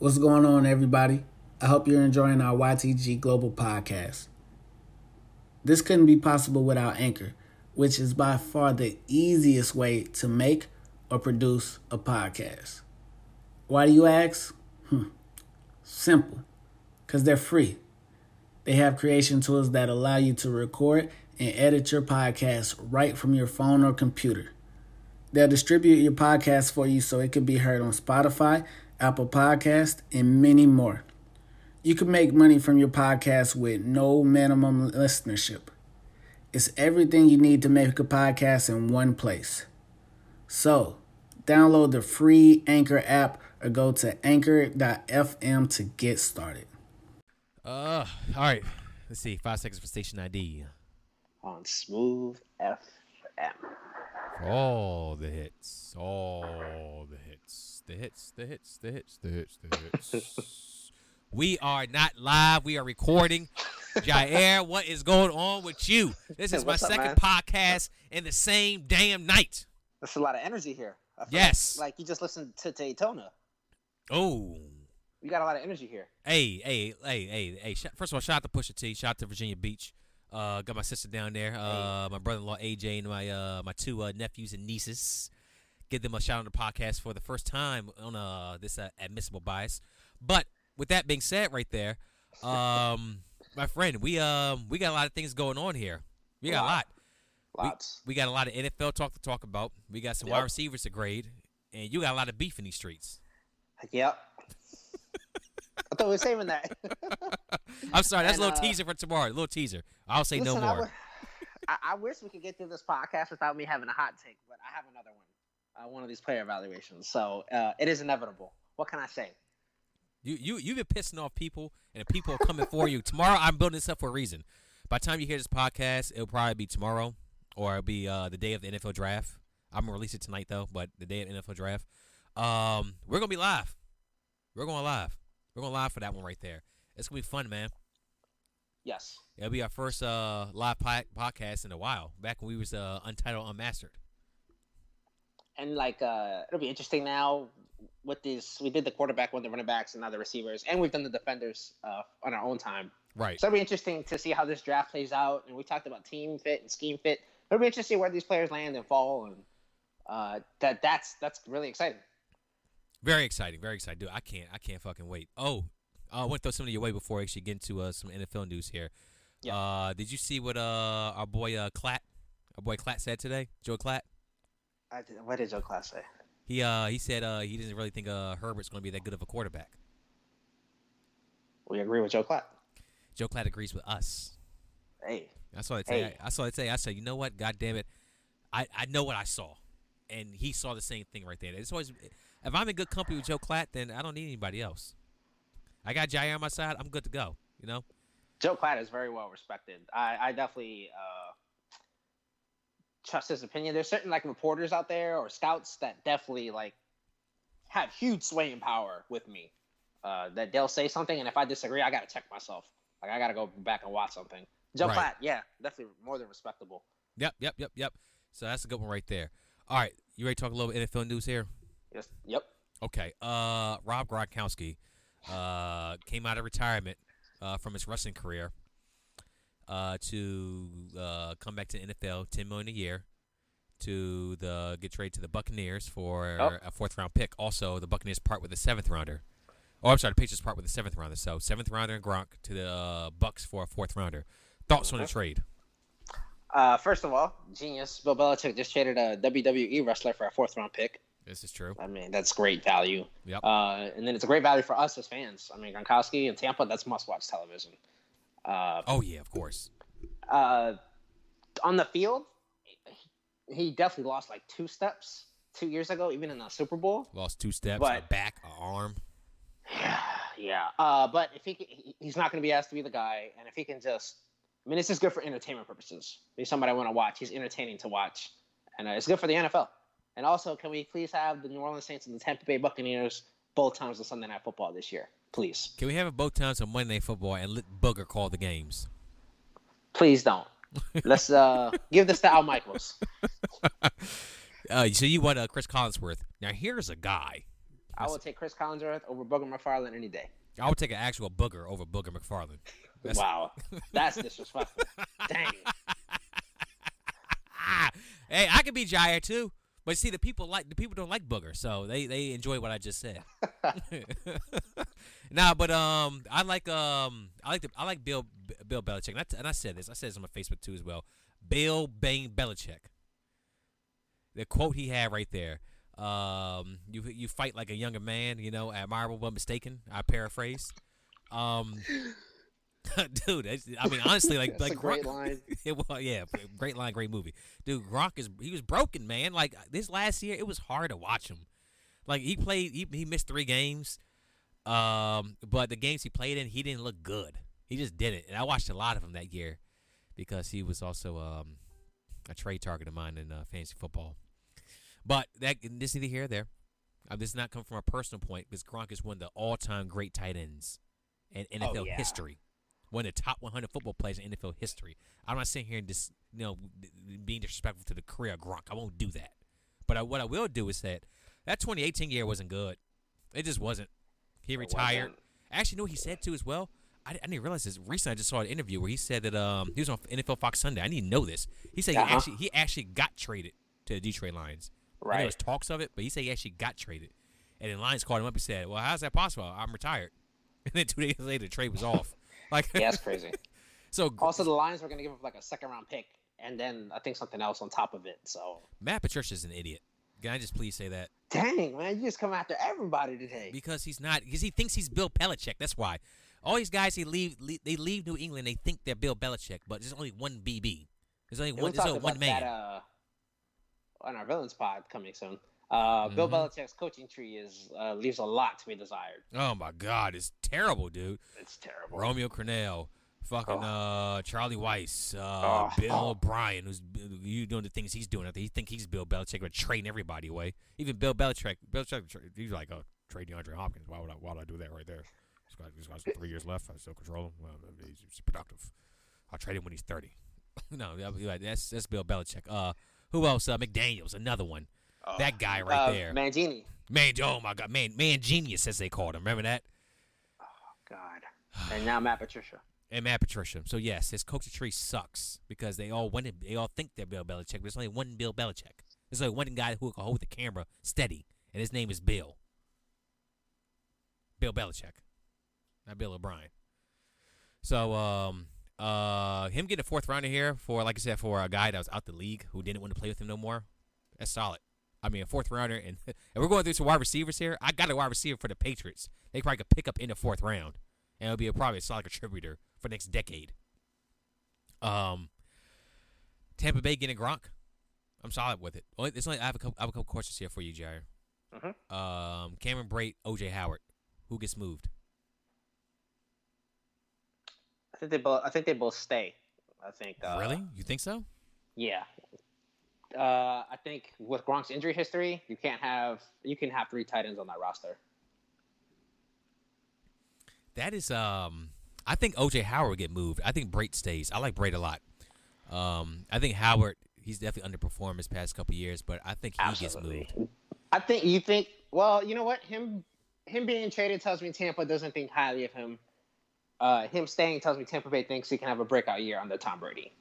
What's going on, everybody? I hope you're enjoying our YTG Global podcast. This couldn't be possible without Anchor, which is by far the easiest way to make or produce a podcast. Why do you ask? Hmm. Simple. Because they're free. They have creation tools that allow you to record and edit your podcast right from your phone or computer. They'll distribute your podcast for you so it can be heard on Spotify, Apple Podcast, and many more. You can make money from your podcast with no minimum listenership. It's everything you need to make a podcast in one place. So, download the free Anchor app or go to anchor.fm to get started. Uh, all right. Let's see. Five seconds for station ID. on Smooth FM. For all the hits, all the hits, the hits, the hits, the hits, the hits, the hits. we are not live. We are recording. Jair, what is going on with you? This is my up, second man? podcast in the same damn night. That's a lot of energy here. Yes. Like, like you just listened to Daytona. Oh. You got a lot of energy here. Hey, hey, hey, hey, hey. First of all, shout out to Pusha T. Shout out to Virginia Beach. Uh, got my sister down there. Uh, my brother-in-law AJ and my uh my two uh, nephews and nieces. Give them a shout out on the podcast for the first time on uh this uh, admissible bias. But with that being said, right there, um, my friend, we um we got a lot of things going on here. We got a lot. We- Lots. We, got a lot of NFL talk to talk about. We got some Yep. wide receivers to grade, and you got a lot of beef in these streets. Yep. I thought we were saving that. I'm sorry, that's a little uh, teaser for tomorrow. A little teaser. I'll say Listen, no more. w- I wish we could get through this podcast without me having a hot take, but I have another one. Uh, one of these player evaluations. So uh, it is inevitable. What can I say? You you you've been pissing off people, and the people are coming for you. Tomorrow, I'm building this up for a reason. By the time you hear this podcast, it'll probably be tomorrow, or it'll be uh, the day of the NFL draft. I'm gonna release it tonight though, but the day of the NFL draft, um, we're gonna be live. We're going live. We're going live for that one right there. It's gonna be fun, man. Yes. It'll be our first uh, live po- podcast in a while. Back when we was uh, untitled, unmastered. And like, uh, it'll be interesting now with these. We did the quarterback, one the running backs, and now the receivers, and we've done the defenders uh, on our own time. Right. So it'll be interesting to see how this draft plays out. And we talked about team fit and scheme fit. It'll be interesting to see where these players land and fall, and uh, that that's that's really exciting. Very exciting, very exciting, dude. I can't, I can't fucking wait. Oh, uh, I want to throw something your way before I actually get into uh, some NFL news here. Yeah. Uh, did you see what uh our boy uh Klatt, our boy Klatt said today? Joe Klatt. I did, what did Joe Klatt say? He uh he said uh he doesn't really think uh Herbert's going to be that good of a quarterback. We agree with Joe Klatt. Joe Klatt agrees with us. Hey, That's what I saw it say. Hey. I, I saw it say. I said, you know what? God damn it, I I know what I saw, and he saw the same thing right there. It's always if I'm in good company with Joe Klatt, then I don't need anybody else. I got Jair on my side. I'm good to go. You know. Joe Klatt is very well respected. I, I definitely uh, trust his opinion. There's certain like reporters out there or scouts that definitely like have huge sway swaying power with me. Uh, that they'll say something, and if I disagree, I gotta check myself. Like I gotta go back and watch something. Joe Right. Yeah, definitely more than respectable. Yep, yep, yep, yep. So that's a good one right there. All right, you ready to talk a little bit NFL news here? Yes, yep. Okay. Uh, Rob Gronkowski, uh, came out of retirement, uh, from his wrestling career, uh, to uh come back to the NFL, ten million a year, to the get traded to the Buccaneers for Oh. a fourth round pick. Also, the Buccaneers part with a seventh rounder. Oh, I'm sorry, the Patriots part with a seventh rounder. So seventh rounder and Gronk to the uh, Bucks for a fourth rounder. Thoughts on the trade? Uh, first of all, genius. Bill Belichick just traded a WWE wrestler for a fourth round pick. This is true. I mean, that's great value. Yep. Uh, and then it's a great value for us as fans. I mean, Gronkowski and Tampa, that's must watch television. Uh, Oh yeah, of course. uh, on the field, he- definitely lost like two steps two years ago, even in the Super Bowl. Lost two steps, a back, a arm. Yeah, yeah. Uh, but if he, can- he's not going to be asked to be the guy, and if he can just, I mean, this is good for entertainment purposes. He's somebody I want to watch. He's entertaining to watch, and uh, it's good for the NFL. And also, can we please have the New Orleans Saints and the Tampa Bay Buccaneers both times on Sunday Night Football this year, please? Can we have it both times on Monday Night Football and let Booger call the games? Please don't. Let's uh, give this to Al Michaels. Uh, so you want uh, Chris Collinsworth? Now here's a guy I will take Chris Collinsworth over Booger McFarland any day. I would take an actual booger over Booger McFarland. That's- Wow, that's disrespectful. Dang. Hey, I could be Jair too. But see, the people like the people don't like Booger, so they they enjoy what I just said. Nah, but um, I like um, I like the I like Bill Bill Belichick, and I, and I said this, I said this on my Facebook too as well. Bill Bang Belichick. The quote he had right there. Um, you you fight like a younger man, you know, admirable but mistaken. I paraphrase. Um, dude, I mean honestly, like like a great Gronk- line. it was, yeah, great line, great movie. Dude, Gronk is he was broken, man. Like this last year, it was hard to watch him. Like he played, he, he missed three games, um, but the games he played in, he didn't look good. He just didn't, and I watched a lot of him that year because he was also um, a trade target of mine in uh, fantasy football. But that this is neither here nor there. Uh, this does not come from a personal point because Gronk is one of the all-time great tight ends in NFL Oh, yeah. history one of the top 100 football players in NFL history. I'm not sitting here and just you know being disrespectful to the career of Gronk. I won't do that. But I, what I will do is that that 2018 year wasn't good. It just wasn't. He retired. Actually, you know what he said too as well. I, I didn't realize this. Recently, I just saw an interview where he said that um he was on NFL Fox Sunday. I didn't know this. He said Uh-huh. he actually he actually got traded to the Detroit Lions. Right. There was talks of it, but he said he actually got traded. And then Lions called him up and said, "Well, how's that possible? I'm retired." And then two days later, the trade was off. Like, Yeah, that's crazy. so Also, the Lions were going to give up like a second round pick, and then I think something else on top of it. So, Matt Patricia's an idiot. Can I just please say that? dang man, you just come after everybody today. Because he's not. Because he thinks he's Bill Belichick. That's why. All these guys, he leave, leave. They leave New England. They think they're Bill Belichick, but there's only one BB. There's only one. There's only one man. that uh, on our villains pod coming soon. Uh, Bill Mhm. Belichick's coaching tree is uh, leaves a lot to be desired. oh my God, it's terrible, dude. It's terrible. Romeo Crennel, fucking Oh. uh, Charlie Weis, uh, Oh. Bill. O'Brien, who's you doing the things he's doing. I think he think he's Bill Belichick, but trading everybody away. Even Bill Belichick, Belichick, he's like, oh, trade DeAndre Hopkins. Why would I? Why would I do that right there? This guy, this guy's got three years left. I still control him. Well, he's, he's productive. I'll trade him when he's thirty. no, that- that- that's that's Bill Belichick. Uh, who else? Uh, McDaniel's, another one. Oh. That guy right Uh, there. Mangini. Man, oh my God, man, man, genius as they called him. Remember that? Oh God. And now Matt Patricia. And Matt Patricia. So yes, his coaching tree sucks because they all want they all think they're Bill Belichick, but there's only one Bill Belichick. There's only one guy who can hold the camera steady, and his name is Bill. Bill Belichick, not Bill O'Brien. So um uh him getting a fourth rounder here for like I said for a guy that was out the league who didn't want to play with him no more, that's solid. I mean a fourth rounder and and we're going through some wide receivers here. I got a wide receiver for the Patriots. They probably could pick up in the fourth round and it'll be a probably a solid contributor for the next decade. Um, Tampa Bay getting Gronk, I'm solid with it. Only, it's only, I have a couple, I have a couple questions here for you, Jair. Mhm. Um, Cameron Brate, OJ Howard, who gets moved? I think they both. I think they both stay. I think. Uh, really? You think so? Yeah. Uh, I think with Gronk's injury history, you can't have you can have three tight ends on that roster. That is, um, I think OJ Howard would get moved. I think Brate stays. I like Brate a lot. Um, I think Howard, he's definitely underperformed his past couple years, but I think he gets moved. I think you think. Well, you know what? Him him being traded tells me Tampa doesn't think highly of him. Uh, him staying tells me Tampa Bay thinks he can have a breakout year under Tom Brady.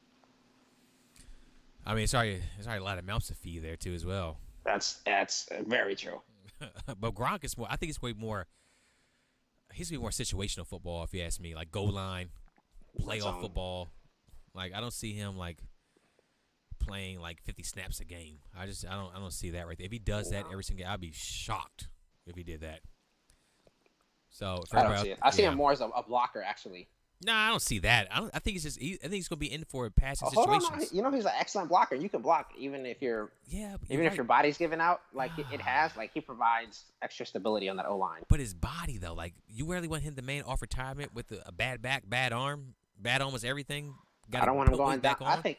I mean, sorry, sorry, a lot of mouths to feed there too as well. That's that's very true. but Gronk is more. I think it's way more. He's be more situational football, if you ask me. Like goal line, playoff football. Like I don't see him like playing like 50 snaps a game. I just I don't I don't see that right there. If he does that every single, I'd be shocked if he did that. So I don't see it. I see yeah. him more as a, a blocker, actually. Nah, I don't see that. I don't. I think he's just. I think he's gonna be in for a passing Oh, on, you know he's an excellent blocker. You can block even if you're yeah, even you're if your body's giving out. Like it, it ah. has, like he provides extra stability on that O line. But his body though, like you really want him to man off retirement with a, a bad back, bad arm, bad almost everything. I Gotta don't want him going weight down. back I think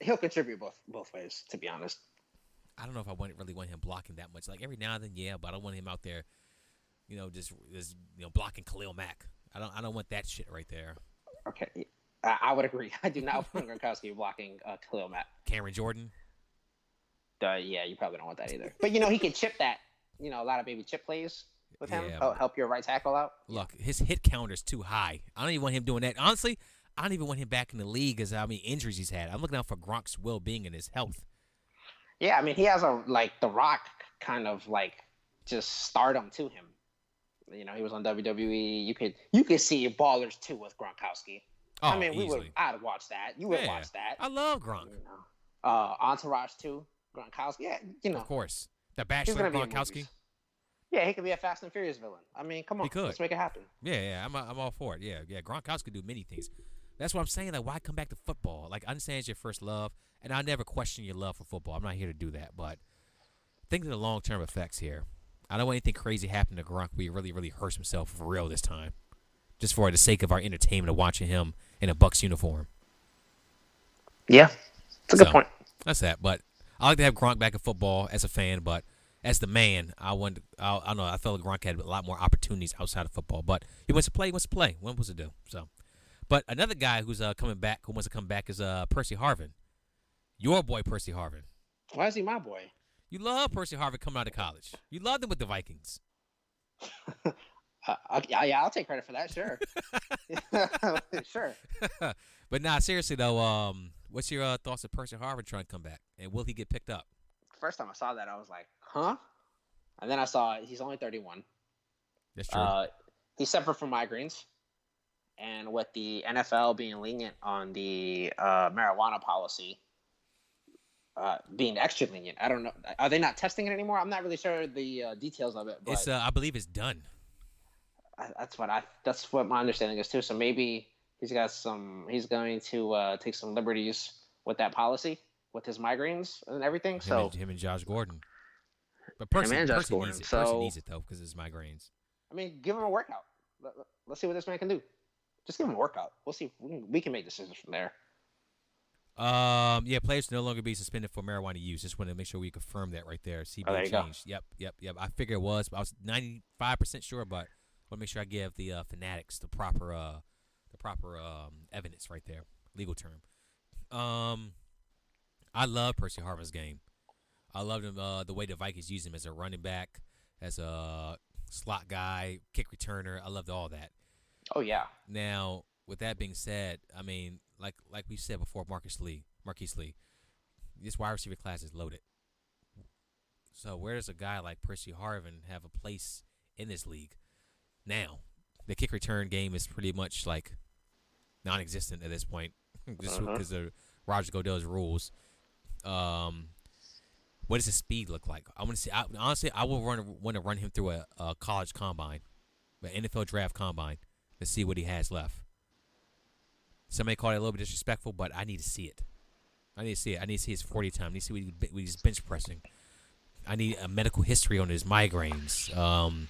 he'll contribute both both ways. To be honest, I don't know if I want really want him blocking that much. Like every now and then, yeah, but I don't want him out there, you know, just just you know blocking Khalil Mack. I don't I don't want that shit right there. okay, I, I would agree. I do not want Gronkowski blocking uh, Khalil Mack. Cameron Jordan. Uh, yeah, you probably don't want that either. But you know he can chip that. You know a lot of baby chip plays. with him. Yeah, Help, help your right tackle out. Look, his hit counter is too high. I don't even want him doing that. Honestly, I don't even want him back in the league as how many injuries he's had. I'm looking out for Gronk's well being and his health. Yeah, I mean he has a like the Rock kind of like just stardom to him. You know, he was on WWE. You could you could see Ballers too with Gronkowski. Oh, I mean, we would. I'd watch that. You would Yeah. watch that. I love Gronk, You know, uh, Entourage too. Gronkowski. Yeah, you know, of course. The Bachelor gonna be in Gronkowski. Yeah, he could be a Fast and Furious villain. I mean, come on, he could. let's make it happen. Yeah, yeah, I'm, I'm all for it. Yeah, yeah. Gronkowski could do many things. That's what I'm saying. Like, why come back to football? Like, I understand it's your first love, and I never question your love for football. I'm not here to do that, but think of the long term effects here. I don't want anything crazy happen to Gronk where he really, really hurts himself for real this time, just for the sake of our entertainment of watching him in a Bucks uniform. Yeah, it's a good So- point. That's that. But I like to have Gronk back in football as a fan, but as the man, I want. I, I don't know. I felt like Gronk had a lot more opportunities outside of football, but he wants to play. He wants to play. What was to do? So, but another guy who's uh, coming back, who wants to come back, is uh, Percy Harvin. Your boy Percy Harvin. Why is he my boy? You love Percy Harvin coming out of college. You loved him with the Vikings. Uh, yeah, yeah, I'll take credit for that. Sure, sure. but nah, seriously though, um, what's your uh, thoughts of Percy Harvin trying to come back, and will he get picked up? First time I saw that, I was like, huh? And then I saw he's only 31. That's true. Uh, he suffered from migraines, and with the NFL being lenient on the uh, marijuana policy, uh, being extra lenient, I don't know. Are they not testing it anymore? I'm not really sure the uh, details of it, but it's uh, I believe it's done. I, that's what I. That's what my understanding is too. So maybe he's got some. He's going to uh, take some liberties with that policy, with his migraines and everything. Him, So and, him and Josh Gordon. But Percy, and Josh Percy Gordon, needs it. Percy so- needs it though because his migraines. I mean, give him a workout. Let, us see what this man can do. Just give him a workout. We'll see. We can, we can make decisions from there. Um, yeah, players no longer be suspended for marijuana use. Just want to make sure we confirm that right there. CBA Oh, there you go. changed. Yep, yep, yep. I figure it was. But I was ninety five percent sure, but want to make sure I give the uh, fanatics the proper uh the proper um evidence right there, legal term. Um, I love Percy Harvin's game. I loved him uh, the way the Vikings used him as a running back, as a slot guy, kick returner. I loved all that. Oh yeah. Now, with that being said, I mean, like like we said before, Marcus Lee, Marquise Lee, this wide receiver class is loaded. So where does a guy like Percy Harvin have a place in this league? Now, the kick return game is pretty much like non-existent at this point, just Uh-huh. because of Roger Goodell's rules. Um, what does his speed look like? I want to see. I, honestly, I will run want to run him through a, a college combine, an NFL draft combine, to see what he has left. Somebody called it a little bit disrespectful, but I need to see it. I need to see it. I need to see his 40 time. I need to see what, he, what he's bench pressing. I need a medical history on his migraines. Um,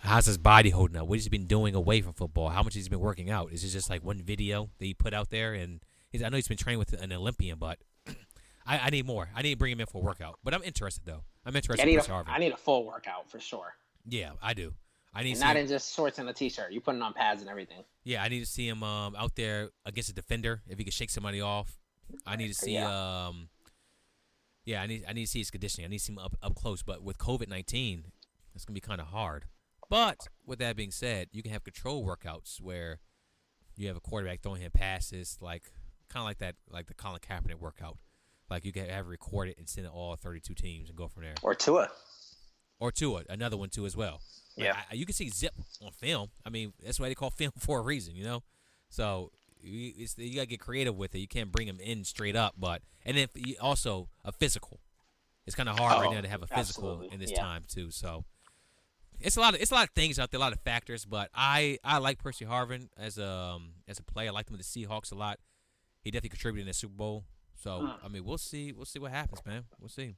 how's his body holding up? What he's been doing away from football? How much he's been working out? Is it just like one video that he put out there? And he's, I know he's been training with an Olympian, but I, I need more. I need to bring him in for a workout. But I'm interested though. I'm interested need, a, Percy Harvin. I need a full workout for sure. yeah, I do. I need And to not him- in just shorts and a t-shirt. You putting on pads and everything. Yeah, I need to see him um, out there against a defender if he can shake somebody off. I need to see Yeah. um yeah, I need I need to see his conditioning. I need to see him up up close. But with COVID nineteen, it's gonna be kind of hard. But with that being said, you can have control workouts where you have a quarterback throwing him passes, like kind of like that, like the Colin Kaepernick workout. Like you can have it recorded and send it all thirty two teams and go from there. Or Tua. Or Tua, another one too as well. Like, Yeah. I, you can see zip on film. I mean, that's why they call film for a reason, you know. So you, it's, you gotta get creative with it. You can't bring them in straight up, but and then you- also a physical. It's kind of hard right Oh, now to have a physical absolutely. in this Yeah. time too. So it's a lot of it's a lot of things out there, a lot of factors. But I I like Percy Harvin as a um, as a player. I like him with the Seahawks a lot. He definitely contributed in the Super Bowl. So Mm. I mean, we'll see. We'll see what happens, man. We'll see.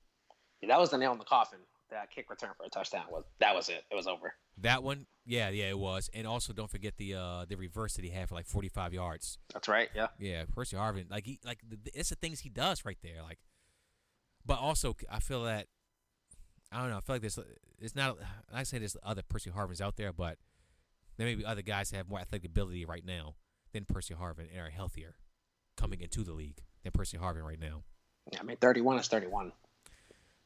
Yeah, that was the nail in the coffin. That kick return for a touchdown was that was it. It was over. That one, yeah, yeah, it was. And also, don't forget the uh the reverse that he had for like 45 yards. That's right. Yeah. Yeah, Percy Harvin, like he, like the, it's the things he does right there. Like, but also, I feel that I don't know. I feel like there's it's not. I say there's other Percy Harvins out there, but there may be other guys that have more athletic ability right now than Percy Harvin and are healthier coming into the league than Percy Harvin right now. Yeah, I mean, 31 is 31.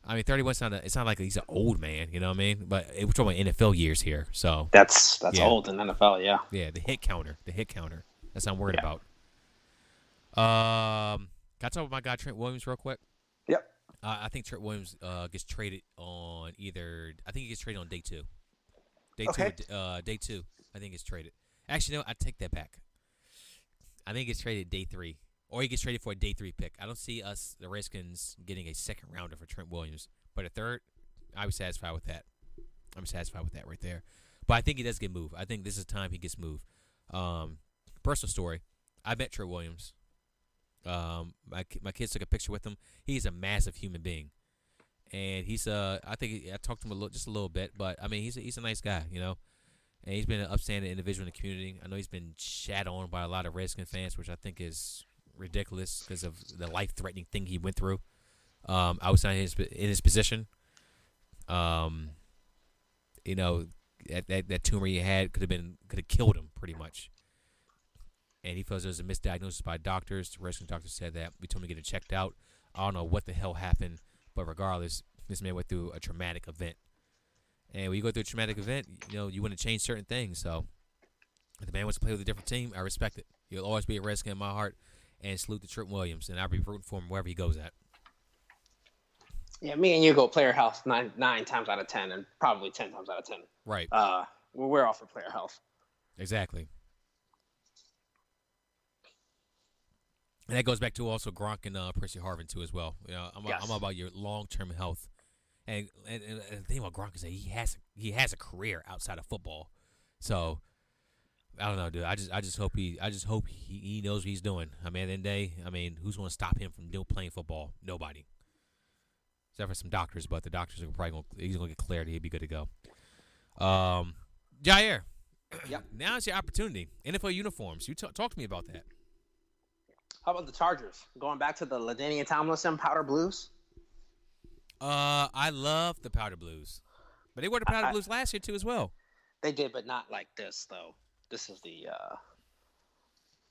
I mean, 31's not a, it's not like he's an old man, you know what I mean? But it, we're talking about NFL years here, so That's that's Yeah. old in NFL. Yeah. yeah, the hit counter, the hit counter. That's what I'm worried Yeah. about. Um, can I talk about my guy Trent Williams real quick? Yep. Uh, I think Trent Williams uh, gets traded on either. I think he gets traded on day two. Day Okay. two. Uh, day two. I think it's traded. Actually, no. I take that back. I think it's traded day three, or he gets traded for a day three pick. I don't see us, the Redskins, getting a second rounder for Trent Williams, but a third. I was satisfied with that. I'm satisfied with that right there. But I think he does get moved. I think this is time he gets moved. Um, personal story. I met Trent Williams. Um, my my kids took a picture with him. He's a massive human being, and he's uh I think I talked to him a little, just a little bit, but I mean he's a, he's a nice guy, you know, and he's been an upstanding individual in the community. I know he's been shat on by a lot of Redskin fans, which I think is ridiculous because of the life threatening thing he went through. Um, outside his in his position, um, you know that that, that tumor he had could have been could have killed him pretty much and he feels was a misdiagnosis by doctors. The Redskins doctor said that. We told him to get it checked out. I don't know what the hell happened, but regardless, this man went through a traumatic event. And when you go through a traumatic event, you know, you want to change certain things. So if the man wants to play with a different team, I respect it. He'll always be a Redskin in my heart. And salute to Trent Williams, and I'll be rooting for him wherever he goes at. Yeah. Me and you go player health nine nine times out of ten, and probably ten times out of ten. Right. Uh, we're we're all for player health. Exactly. And that goes back to also Gronk and uh, Percy Harvin too as well. You know, I'm, Yes. I'm about your long term health. And, and, and the thing about Gronk is that he has he has a career outside of football. So I don't know, dude. I just I just hope he I just hope he, he knows what he's doing. I mean, at the end of the day, I mean, who's going to stop him from doing playing football? Nobody. Except for some doctors, but the doctors are probably going he's going to get clarity. He'd be good to go. Um, Jair. Yep. Now it's your opportunity. NFL uniforms. You t- talk to me about that. How about the Chargers? Going back to the LaDainian Tomlinson powder blues. Uh, I love the powder blues, but they wore the powder I- blues last year too as well. They did, but not like this though. This is the uh,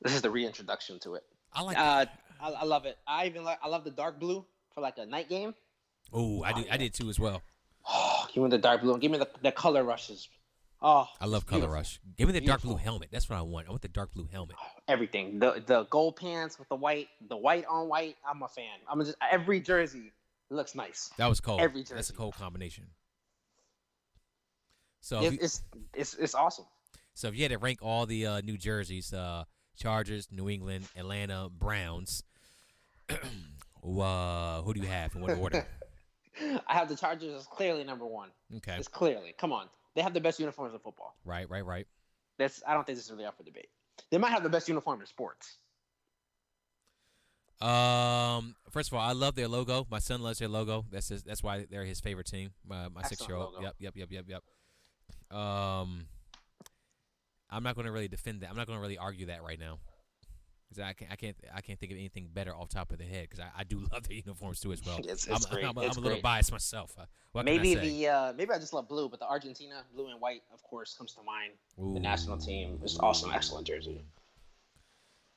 this is the reintroduction to it. I like. Uh, I, I love it. I even like I love the dark blue for like a night game. oh, I do. I did too as well. Oh, give me the dark blue give me the, the color rushes. Oh, I love color beautiful. rush. Give me the dark blue helmet. That's what I want. I want the dark blue helmet. Everything. The the gold pants with the white, the white on white. I'm a fan. I'm just every jersey looks nice. That was cold. Every jersey. That's a cold combination. So, It, you, it's it's it's awesome. So if you had to rank all the uh, New Jerseys, uh, Chargers, New England, Atlanta, Browns, uh, who do you have in what order? I have the Chargers as clearly number one. Okay, It's clearly. Come on, they have the best uniforms in football. right, right, right. That's I don't think this is really up for debate. They might have the best uniform in sports. Um, first of all, I love their logo. My son loves their logo. That's his, that's why they're his favorite team. My, my six year old. Yep, yep, yep, yep, yep. Um, I'm not going to really defend that. I'm not going to really argue that right now. Because I can't, I can't, I can't think of anything better off top of the head. Because I, I do love their uniforms too as well. It's- I'm, great. I'm, I'm It's a little great. biased myself. Uh, What maybe can I say? the uh, maybe I just love blue, but the Argentina blue and white, of course, comes to mind. The national team is also an excellent jersey.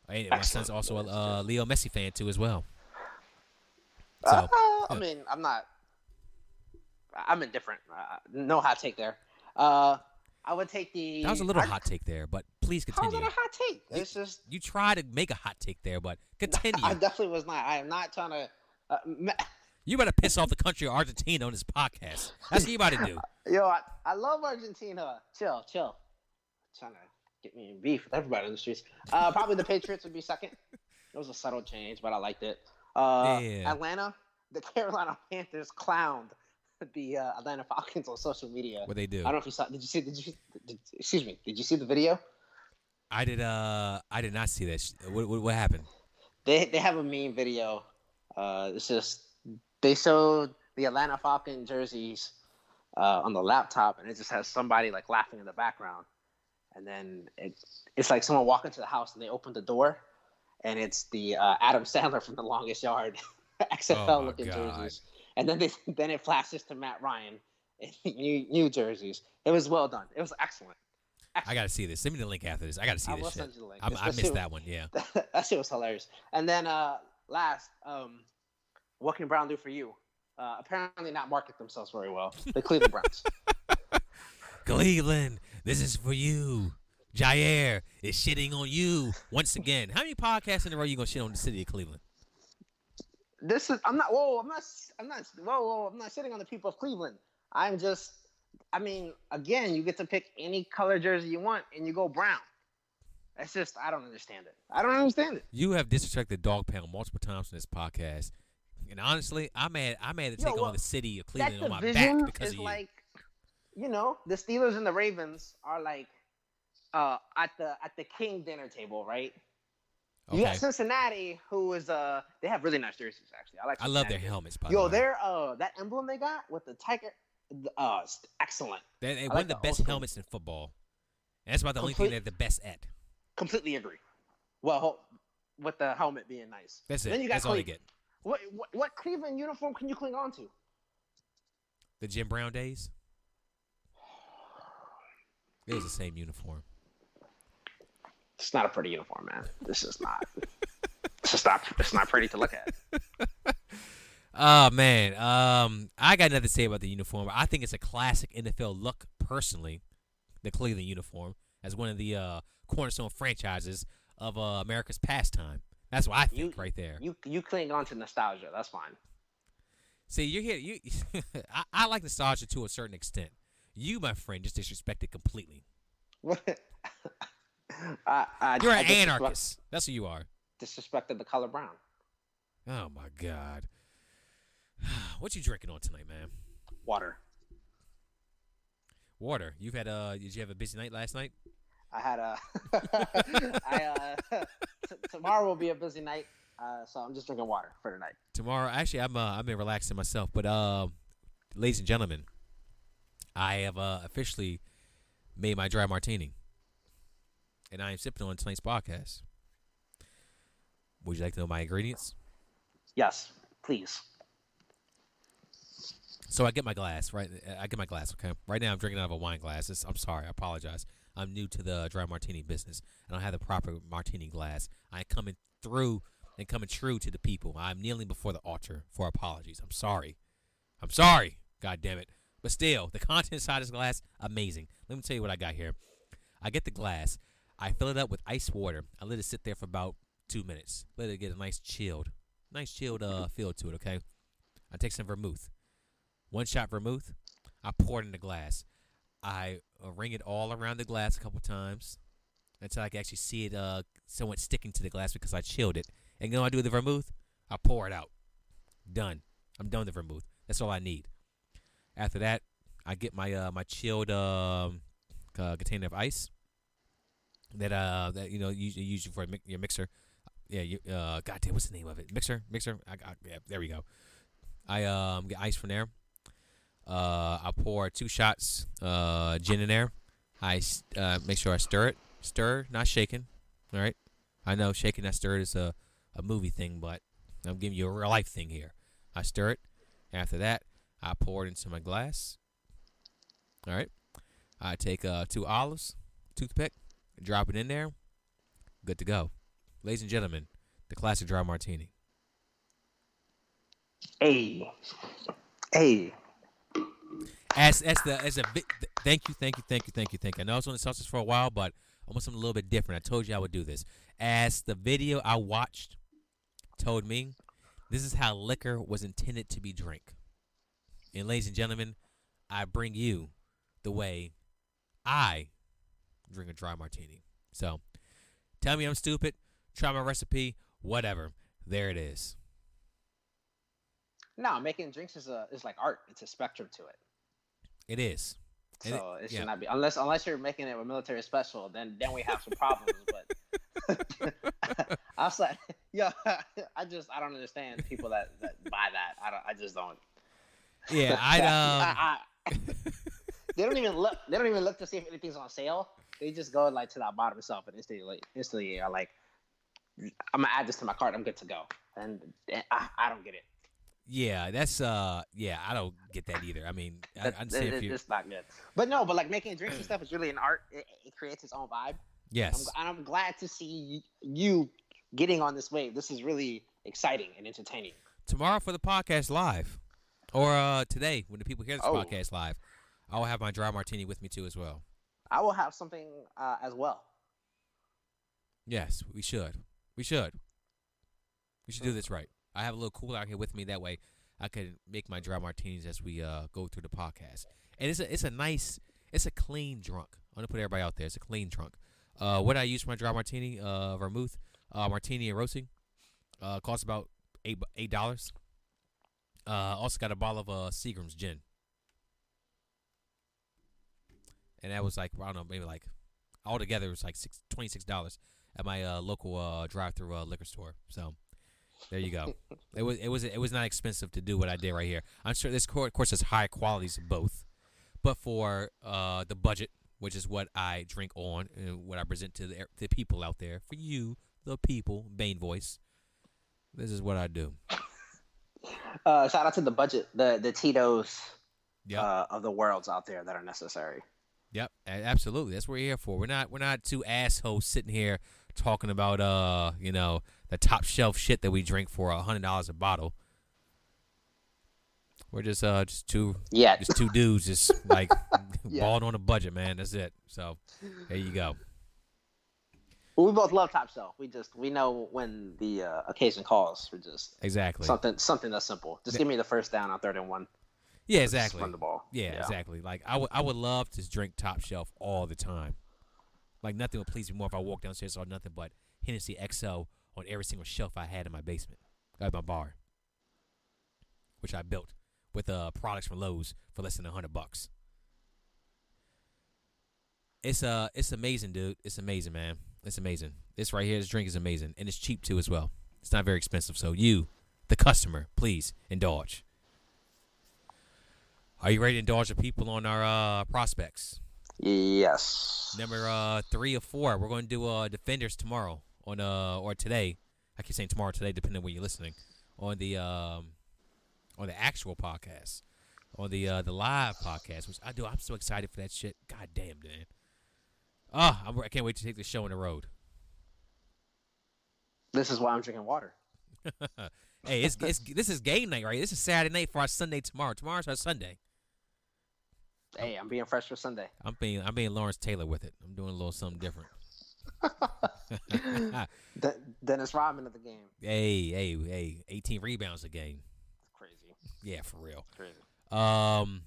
Hey, my son's also a uh, Leo Messi fan too as well. Uh, So, I mean, I'm not. I'm indifferent. Uh, no hot take there. I would take the. that was a little I- hot take there, but please continue. How was that a hot take? It's just. You try to make a hot take there, but continue. I definitely was not. I am not trying to. Uh, me- You better piss off the country of Argentina on this podcast. That's what you about to do. Yo, I, I love Argentina. Chill, chill. Trying to get me in beef with everybody in the streets. Uh, probably the Patriots would be second. It was a subtle change, but I liked it. Uh, Atlanta, the Carolina Panthers clowned the uh, Atlanta Falcons on social media. What they do? I don't know if you saw. Did you see? Did you? Did, excuse me. Did you see the video? I did. Uh, I did not see that. sh- What, what, what happened? They they have a meme video. Uh, it's just they showed the Atlanta Falcon jerseys uh, on the laptop, and it just has somebody like laughing in the background, and then it it's like someone walking to the house and they open the door, and it's the uh, Adam Sandler from The Longest Yard XFL Oh looking God. jerseys, and then they then it flashes to Matt Ryan in new new jerseys. It was well done. It was excellent. I gotta see this. Send me the link after this. I gotta see I this will shit. send you the link. I'm, I missed shit- that one. Yeah. that shit was hilarious. And then uh last, um, what can Brown do for you? uh, apparently not market themselves very well. The Cleveland Browns. Cleveland, this is for you. Jair is shitting on you once again. How many podcasts in a row are you gonna shit on the city of Cleveland? This is I'm not whoa, I'm not I'm not whoa, whoa, I'm not sitting on the people of Cleveland. I'm just I mean, again, you get to pick any color jersey you want and you go brown. That's just I don't understand it. I don't understand it. You have disrespected Dog Pound multiple times in this podcast, and honestly, I'm mad. I'm mad to Yo, take well, on the city of Cleveland on my back because is of you. like you know, the Steelers and the Ravens are like uh at the at the king dinner table, right? You okay, got Cincinnati, who is uh they have really nice jerseys actually. I like. I love their helmets. By Yo, the way. their uh that emblem they got with the tiger, uh, excellent. They, they one like of the the best school. helmets in football. And that's about the only thing they're the best at. Completely agree. Well, with the helmet being nice. That's it. Then you got That's all they Cle- get. What, what what Cleveland uniform can you cling on to? The Jim Brown days. It was the same uniform. It's not a pretty uniform, man. This is not. it's not. It's not pretty to look at. Oh man, um, I got nothing to say about the uniform. I think it's a classic NFL look. Personally, the Cleveland uniform as one of the uh, cornerstone franchises of uh, America's pastime. That's what I think You- right there. You you cling on to nostalgia. That's fine. See, you're here. You, I, I like nostalgia to a certain extent. You, my friend, just disrespected completely. I, I, You're an anarchist. That's who you are. Disrespected the color brown. Oh my god. What you drinking on tonight, man? Water. Water. You've had uh did you have a busy night last night? I had a. I uh, t- tomorrow will be a busy night, uh, so I'm just drinking water for tonight. Tomorrow actually I'm uh I've been relaxing myself, but uh ladies and gentlemen, I have uh officially made my dry martini. And I am sipping on tonight's podcast. Would you like to know my ingredients? Yes, please. So I get my glass, right? I get my glass, okay? Right now I'm drinking out of a wine glass. It's, I'm sorry, I apologize. I'm new to the dry martini business. I don't have the proper martini glass. I'm coming through and coming true to the people. I'm kneeling before the altar for apologies. I'm sorry. I'm sorry. God damn it. But still, the content inside this glass, amazing. Let me tell you what I got here. I get the glass. I fill it up with ice water. I let it sit there for about two minutes. Let it get a nice chilled, nice chilled uh, feel to it, okay? I take some vermouth. One shot vermouth. I pour it in the glass. I uh, ring it all around the glass a couple times until I can actually see it uh, somewhat sticking to the glass because I chilled it. And then when I do with the vermouth, I pour it out. Done. I'm done with the vermouth. That's all I need. After that, I get my uh, my chilled uh, container of ice that uh that you know usually use for your mixer. Yeah, you, uh, God damn, what's the name of it? Mixer, mixer. I, I, yeah, there we go. I um get ice from there. Uh, I pour two shots uh gin in there. I uh, make sure I stir it. Stir, not shaking. All right. I know shaking that stirred is a a movie thing, but I'm giving you a real life thing here. I stir it. After that, I pour it into my glass. All right. I take uh, two olives, toothpick, drop it in there. Good to go. Ladies and gentlemen, the classic dry martini. Hey, hey. As as the as a vi- thank you, thank you, thank you, thank you, thank you. I know I was on the sauces for a while, but I want something a little bit different. I told you I would do this. As the video I watched told me, this is how liquor was intended to be drink. And ladies and gentlemen, I bring you the way I drink a dry martini. So tell me I'm stupid, try my recipe, whatever. There it is. No, making drinks is a is like art. It's a spectrum to it. It is. And it- So it should yeah. not be unless unless you're making it with military special, then then we have some problems. but I was like, yeah, I just I don't understand people that, that buy that. I don't. I just don't. Yeah, um I, I, they don't even look. They don't even look to see if anything's on sale. They just go like to that bottom shelf and instantly, like, instantly are like, I'm gonna add this to my cart. I'm good to go. And, I, I don't get it. Yeah, that's uh, yeah, I don't get that either. I mean, I, I That- understand it- if you, it's not good. But no, but like making drinks and stuff is really an art. It, it creates its own vibe. I'm, yes, and I'm glad to see you getting on this wave. This is really exciting and entertaining. tomorrow for the podcast live. Or uh, today, when the people hear this Oh. podcast live, I will have my dry martini with me too as well. I will have something uh, as well. Yes, we should. We should. We should do this right. I have a little cooler out here with me. That way, I can make my dry martinis as we uh, go through the podcast. And it's a it's a nice, it's a clean drunk. I'm gonna put everybody out there. It's a clean drunk. Uh, what I use for my dry martini, uh, vermouth, uh, Martini and Rossi, uh, costs about eight eight dollars. Uh, also got a bottle of uh Seagram's gin, and that was like I don't know, maybe like altogether it was like six twenty six dollars at my uh, local uh, drive through uh, liquor store. So there you go. it was it was it was not expensive to do what I did right here. I'm sure this course, of course has high qualities of both, but for uh, the budget, which is what I drink on and what I present to the, the people out there, for you, the people, Bane voice. This is what I do. Uh, shout out to the budget, the the Tito's Yep. uh, of the worlds out there that are necessary. Yep, absolutely. That's what we're here for. We're not we're not two assholes sitting here talking about uh you know the top shelf shit that we drink for a hundred dollars a bottle. We're just uh just two Yeah, just two dudes just like Yeah. balling on a budget, man. That's it. So there you go. Well, we both love Top Shelf. We just we know when the uh, occasion calls for just Exactly. something something that's simple. Just give me the first down on third and one. Yeah, exactly. Run the ball. Yeah, exactly. Like I would I would love to drink top shelf all the time. Like nothing would please me more if I walked downstairs and saw nothing but Hennessy XO on every single shelf I had in my basement. At my bar. Which I built with uh products from Lowe's for less than a hundred bucks. It's uh it's amazing, dude. It's amazing, man. It's amazing. This right here, this drink is amazing. And it's cheap too as well. It's not very expensive. So you, the customer, please indulge. Are you ready to indulge the people on our uh, prospects? Yes. Number uh, three or four. We're going to do uh, defenders tomorrow on uh or today. I keep saying tomorrow, today, depending on when you're listening. On the um, on the actual podcast, on the uh, the live podcast, which I do. I'm so excited for that shit. God damn, man. Ah, I'm, I can't wait to take the show on the road. This is why I'm drinking water. hey, it's, it's this is game night, right? This is Saturday night for our Sunday tomorrow. Tomorrow's our Sunday. Hey, I'm being fresh for Sunday. I'm being I'm being Lawrence Taylor with it. I'm doing a little something different. De- Dennis Rodman of the game. hey, hey, hey! 18 rebounds a game. Crazy. Yeah, for real. Crazy. Um,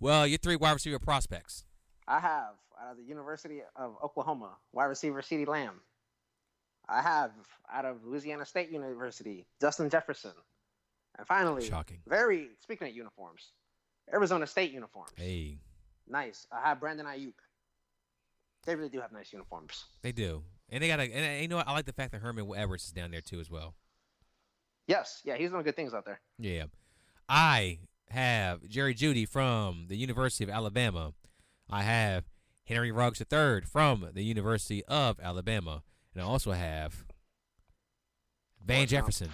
well, your three wide receiver prospects. I have out of the University of Oklahoma wide receiver CeeDee Lamb. I have out of Louisiana State University Justin Jefferson. And finally, Shocking. very speaking of uniforms, Arizona State uniforms. Hey, Nice. I have Brandon Aiyuk. They really do have nice uniforms. they do, and they got a. And you know what? I like the fact that Herman Edwards is down there too as well. Yes, yeah, he's doing good things out there. Yeah, I have Jerry Jeudy from the University of Alabama. I have Henry Ruggs III from the University of Alabama, and I also have Van Jefferson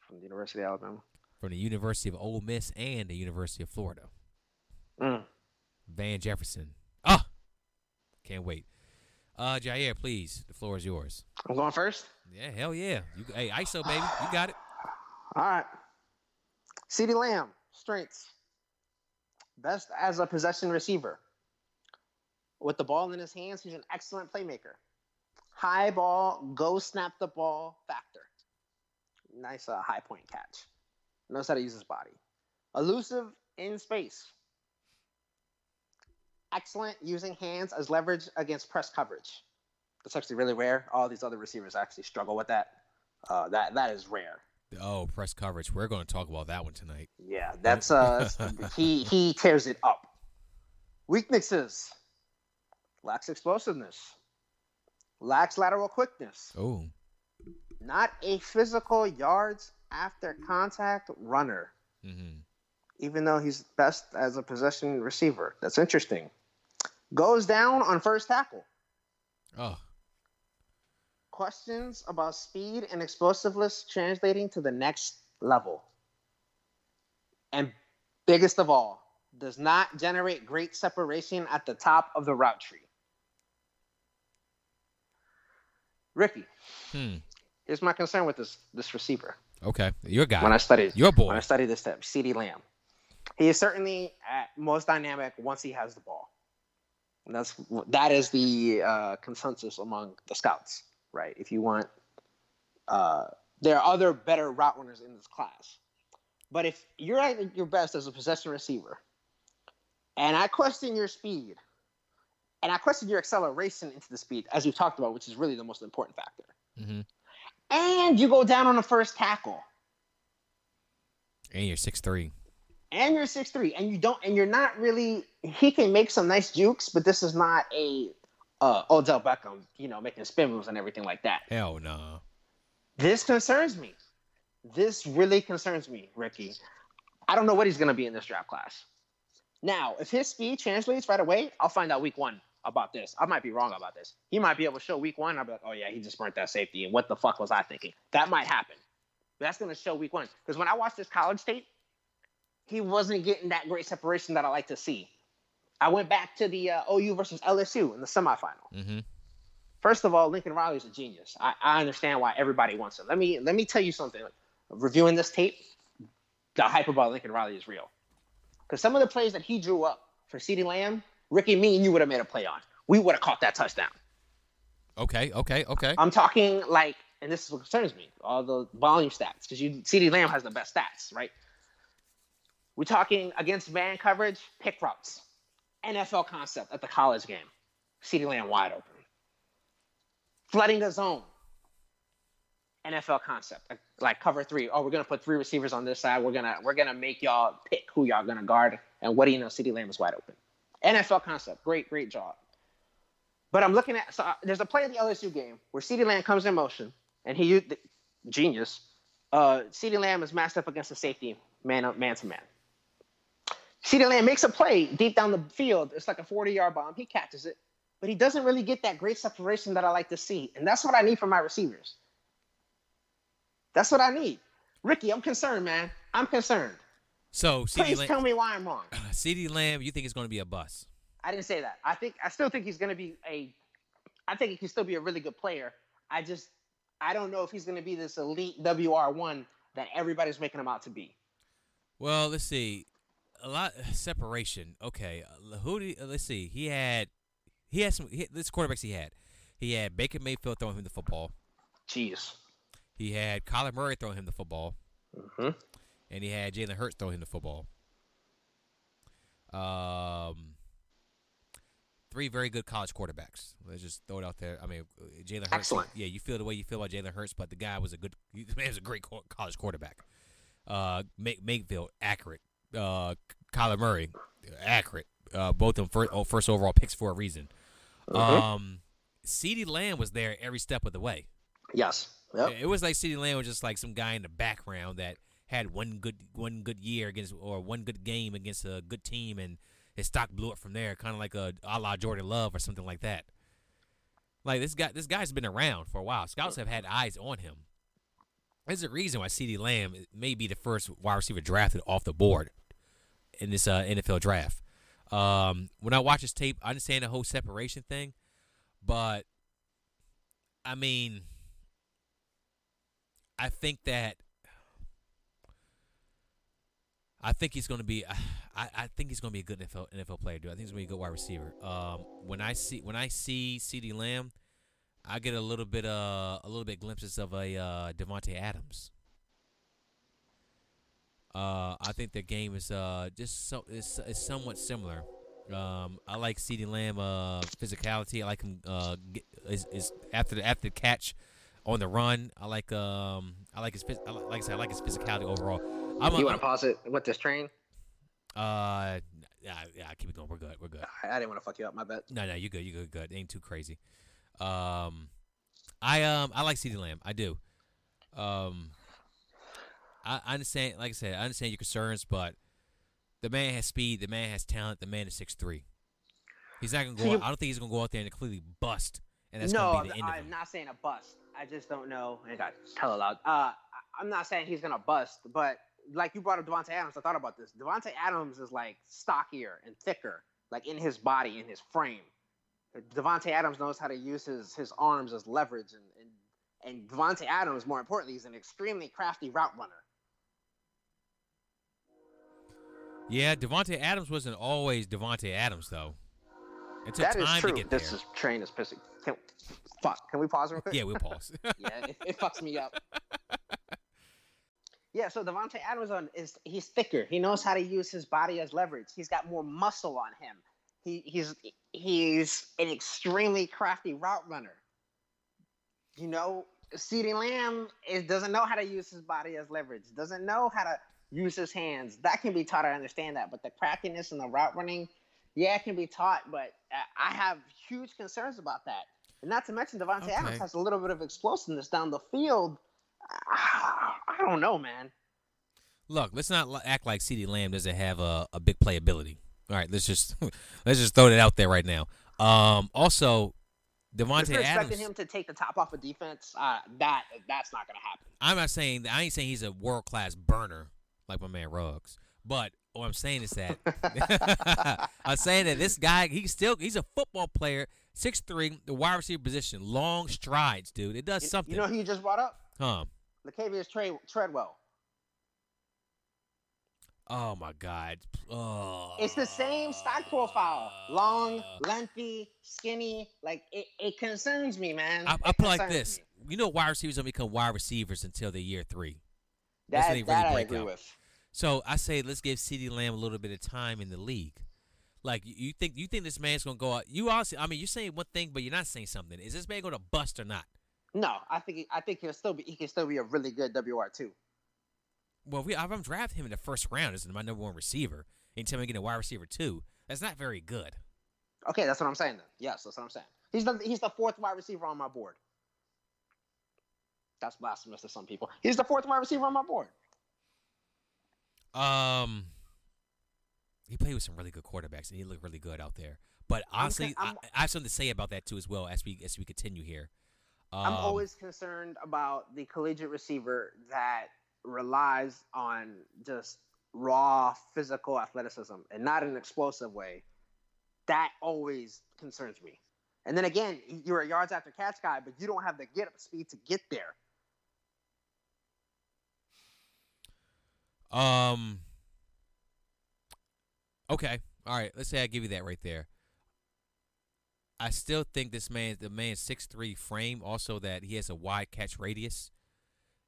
From the University of Alabama. From the University of Ole Miss and the University of Florida. Mm. Van Jefferson. Ah, can't wait. Uh, Jair, please, the floor is yours. I'm going first. Yeah, hell yeah. You, hey, ISO baby, you got it. All right. CeeDee Lamb, strengths. Best as a possession receiver. With the ball in his hands, he's an excellent playmaker. High ball, go snap the ball factor. Nice uh, high point catch. Knows how to use his body. Elusive in space. Excellent using hands as leverage against press coverage. That's actually really rare. All these other receivers actually struggle with that. Uh, that that is rare. Oh, press coverage. We're going to talk about that one tonight. Yeah, that's uh he he tears it up. Weaknesses. Lacks explosiveness. Lacks lateral quickness. Oh, Not a physical yards after contact runner, mm-hmm. even though he's best as a possession receiver. That's interesting. Goes down on first tackle. oh, Questions about speed and explosiveness translating to the next level. And biggest of all, does not generate great separation at the top of the route tree. Ricky, hmm. here's my concern with this this receiver. Okay, your guy. When I studied your boy. when I studied this step, CeeDee Lamb. He is certainly at most dynamic once he has the ball. And that's that is the uh, consensus among the scouts, right? If you want, uh, there are other better route runners in this class, but if you're at your best as a possession receiver, and I question your speed, and I question your acceleration into the speed, as we've talked about, which is really the most important factor, hmm and you go down on the first tackle, And you're six three. and you're six three, and you don't, and you're not really. He can make some nice jukes, but this is not a uh, Odell Beckham, you know, making spin moves and everything like that. Hell no. This concerns me. This really concerns me, Ricky. I don't know what he's going to be in this draft class. Now, if his speed translates right away, I'll find out week one about this. I might be wrong about this. He might be able to show week one. I'll be like, oh yeah, he just burnt that safety. And what the fuck was I thinking? That might happen. That's going to show week one. Because when I watched this college tape, he wasn't getting that great separation that I like to see. I went back to the uh, OU versus LSU in the semifinal. Mm-hmm. First of all, Lincoln Riley is a genius. I, I understand why everybody wants him. Let me let me tell you something. Reviewing this tape, the hype about Lincoln Riley is real. Because some of the plays that he drew up for CeeDee Lamb, Ricky, me and you would have made a play on. We would have caught that touchdown. Okay, okay, okay. I'm talking like, and this is what concerns me, all the volume stats, because you CeeDee Lamb has the best stats, right? We're talking against man coverage, pick routes, NFL concept at the college game. CeeDee Lamb wide open. Flooding the zone. NFL concept, like, like cover three. Oh, we're gonna put three receivers on this side. We're gonna we're gonna make y'all pick who y'all gonna guard. And what do you know? CeeDee Lamb is wide open. NFL concept, great, great job. But I'm looking at so uh, there's a play in the LSU game where CeeDee Lamb comes in motion and he used genius. Uh, CeeDee Lamb is matched up against a safety man man to man. CeeDee Lamb makes a play deep down the field. It's like a 40 yard bomb. He catches it, but he doesn't really get that great separation that I like to see. And that's what I need from my receivers. That's what I need. Ricky, I'm concerned, man. I'm concerned. So CeeDee Please Lamb, tell me why I'm wrong. CeeDee Lamb, you think it's going to be a bust? I didn't say that. I think I still think he's going to be a. I think he can still be a really good player. I just I don't know if he's going to be this elite WR one that everybody's making him out to be. Well, let's see. A lot separation. Okay, uh, who did? Uh, let's see. He had, he had some. He, this quarterbacks he had. He had Baker Mayfield throwing him the football. Jeez. He had Kyler Murray throwing him the football, hmm and he had Jalen Hurts throw him the football. Um, three very good college quarterbacks. Let's just throw it out there. I mean, Jalen Hurts. Excellent. Yeah, you feel the way you feel about Jalen Hurts, but the guy was a good. The man was a great college quarterback. Uh, Make Mayfield accurate. Uh, Kyler Murray accurate. Uh, both of them first, oh, first overall picks for a reason. Mhm. Um, Ceedee Lamb was there every step of the way. Yes. Yep. It was like CeeDee Lamb was just like some guy in the background that had one good one good year against or one good game against a good team, and his stock blew up from there, kind of like a a la Jordan Love or something like that. Like this guy, this guy's been around for a while. Scouts have had eyes on him. There's a reason why CeeDee Lamb may be the first wide receiver drafted off the board in this uh, NFL draft. Um, when I watch his tape, I understand the whole separation thing, but I mean, I think that I think he's going to be. I, I think he's going to be a good NFL NFL player, dude. I think he's going to be a good wide receiver. Um, when I see when I see CeeDee Lamb, I get a little bit uh a little bit glimpses of a uh, Davante Adams. Uh, I think their game is uh just so is, is somewhat similar. Um, I like CeeDee Lamb uh physicality. I like him uh is, is after the after the catch on the run. I like um I like his I like, like I said I like his physicality overall. I'm you want to pause it with this train? uh yeah yeah I keep it going. We're good. We're good. I, I didn't want to fuck you up. My bad. No, no, you good. You good. Good. It ain't too crazy. Um, I um I like CeeDee Lamb. I do. Um, I, I understand. Like I said, I understand your concerns, but the man has speed. The man has talent. The man is six three. He's not gonna go. Out, I don't think he's gonna go out there and completely bust, and that's no, gonna be the end of I'm not saying a bust. I just don't know. I got tell aloud. Uh, I- I'm not saying he's gonna bust, but like you brought up Davante Adams, I thought about this. Davante Adams is like stockier and thicker, like in his body, in his frame. Davante Adams knows how to use his his arms as leverage and, and And Davante Adams, more importantly, is an extremely crafty route runner. Yeah, Davante Adams wasn't always Davante Adams though. It took That is time true. to get this is train is pissing. Can, fuck. Can we pause real quick? Yeah, we'll pause. yeah, it, it fucks me up. Yeah, so Davante Adams on is he's thicker. He knows how to use his body as leverage. He's got more muscle on him. He he's he's an extremely crafty route runner. You know, CeeDee Lamb is, doesn't know how to use his body as leverage. Doesn't know how to use his hands. That can be taught. I understand that, but the craftiness and the route running, yeah, it can be taught. But I have huge concerns about that. And not to mention, Davante Okay. Adams has a little bit of explosiveness down the field. I don't know, man. Look, let's not act like CeeDee Lamb doesn't have a, a big playability. All right, let's just let's just throw that out there right now. Um, also, If Davante you're Adams. expecting him to take the top off of defense, uh, that that's not going to happen. I'm not saying I ain't saying he's a world class burner like my man Ruggs, but what I'm saying is that I'm saying that this guy he's still he's a football player, six three, the wide receiver position, long strides, dude. It does You- something, You know who you just brought up? huh? Latavius Tre- Treadwell. Oh my God! Oh. It's the same stock profile. Long, lengthy, skinny. Like it, it concerns me, man. I, I put it like this: me. you know, wide receivers don't become wide receivers until the year three. That, That's when they really that I break agree out. with. So I say let's give CeeDee Lamb a little bit of time in the league. Like you- think you think this man's gonna go out? You also, I mean, you're saying one thing, but you're not saying something. Is this man gonna bust or not? No, I think he- I think he'll still be he can still be a really good WR two. Well, we I'm drafting him in the first round as my number one receiver. And tell me getting a wide receiver too. That's not very good. Okay, that's what I'm saying then. Yes, that's what I'm saying. He's the he's the fourth wide receiver on my board. That's blasphemous to some people. He's the fourth wide receiver on my board. Um, he played with some really good quarterbacks, and he looked really good out there. But honestly, I'm- I, I have something to say about that too as well as we as we continue here. Um, I'm always concerned about the collegiate receiver that relies on just raw physical athleticism and not an explosive way. That always concerns me. And then again, you're a yards after catch guy, but you don't have the get up speed to get there. Um. Okay. All right. Let's say I give you that right there. I still think this man, the man's six three frame, also that he has a wide catch radius,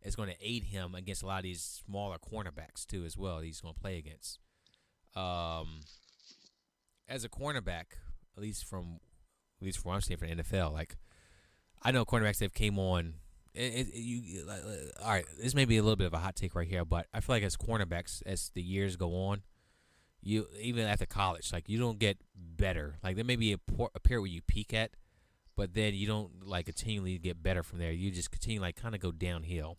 is going to aid him against a lot of these smaller cornerbacks too, as well. He's going to play against. Um, as a cornerback, at least from at least from what I'm seeing for the NFL, like I know cornerbacks that came on. It, it, you, uh, all right, this may be a little bit of a hot take right here, but I feel like as cornerbacks, as the years go on, you even after college, like you don't get better. Like there may be a, por- a period where you peak at, but then you don't like continually get better from there. You just continue like kind of go downhill.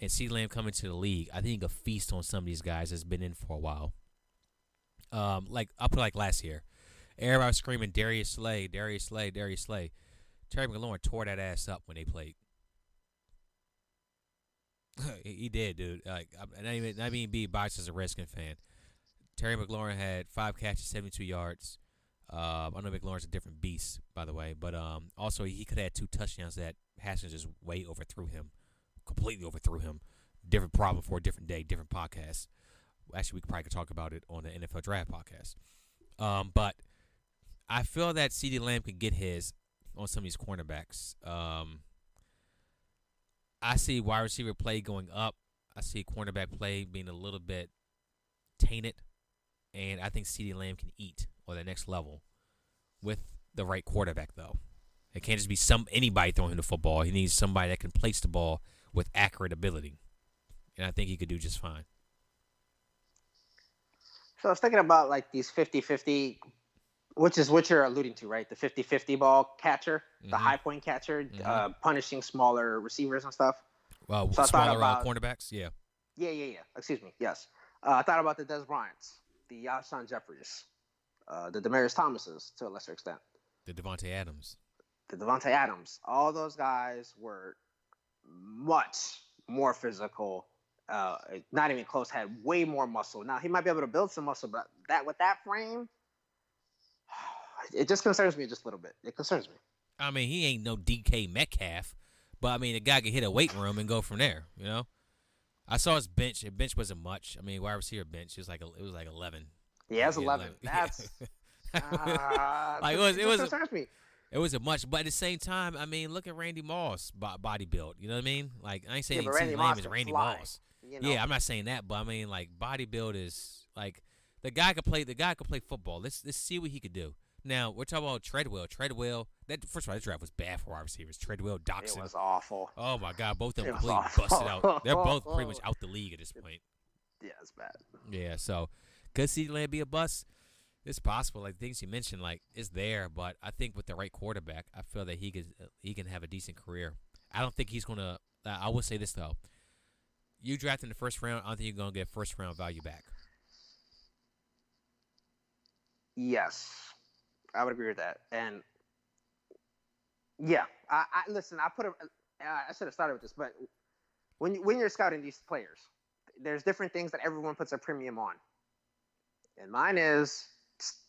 And C Lamb coming to the league, I think a feast on some of these guys that's been in for a while. Um, like I'll put like last year, everybody was screaming Darius Slay, Darius Slay, Darius Slay. Terry McLaurin tore that ass up when they played. he did, dude. Like, I'm not even not being be biased as a Redskin fan. Terry McLaurin had five catches, 72 yards. Um, I know McLaurin's a different beast, by the way, but um, also he could have had two touchdowns that Haskins just way overthrew him, completely overthrew him. Different problem for a different day, different podcast. Actually, we probably could talk about it on the NFL Draft podcast. Um, but I feel that CeeDee Lamb could get his on some of these cornerbacks. Um, I see wide receiver play going up. I see cornerback play being a little bit tainted, and I think CeeDee Lamb can eat on the next level with the right quarterback. Though it can't just be some anybody throwing him the football. He needs somebody that can place the ball with accurate ability, and I think he could do just fine. So I was thinking about like these 50-50, which is what you're alluding to, right? The 50-50 ball catcher, the Mhm. high point catcher, Mhm. uh, punishing smaller receivers and stuff. Well, So smaller uh, about- cornerbacks, yeah. Yeah, yeah, yeah. Excuse me. Yes. Uh, I thought about the Dez Bryants, the Alshon Jefferys, uh, the Demaryius Thomases to a lesser extent, The Davante Adams. the Davante Adams. All those guys were much more physical. Uh, not even close. Had way more muscle. Now he might be able to build some muscle, but that with that frame, it just concerns me just a little bit. It concerns me. I mean, he ain't no DK Metcalf, But I mean, the guy could hit a weight room and go from there. You know, I saw his bench. His bench wasn't much. I mean, wide receiver bench it was like it was like eleven. Yeah, it's eleven. That's uh, like it was. It was. concerns me. It wasn't much, but at the same time, I mean, look at Randy Moss body build. You know what I mean? Like I ain't saying Yeah, but he's Randy Moss as Randy fly, Moss. You know? Yeah, I'm not saying that, but I mean, like body build is like the guy could play. The guy could play football. Let's let's see what he could do. Now we're talking about Treadwell. Treadwell. That first of all, that draft was bad for wide receivers. Treadwell, it Doctson. was awful. Oh my God, both of them completely busted out. They're both pretty much out the league at this point. Yeah, it's bad. Yeah, so could CeeDee Lamb be a bust? It's possible. Like things you mentioned, like it's there, but I think with the right quarterback, I feel that he could he can have a decent career. I don't think he's gonna. I will say this though: you draft in the first round, I don't think you're gonna get first round value back. Yes, I would agree with that. And yeah, I, I listen. I put a. Uh, I should have started with this, but when you, when you're scouting these players, there's different things that everyone puts a premium on, and mine is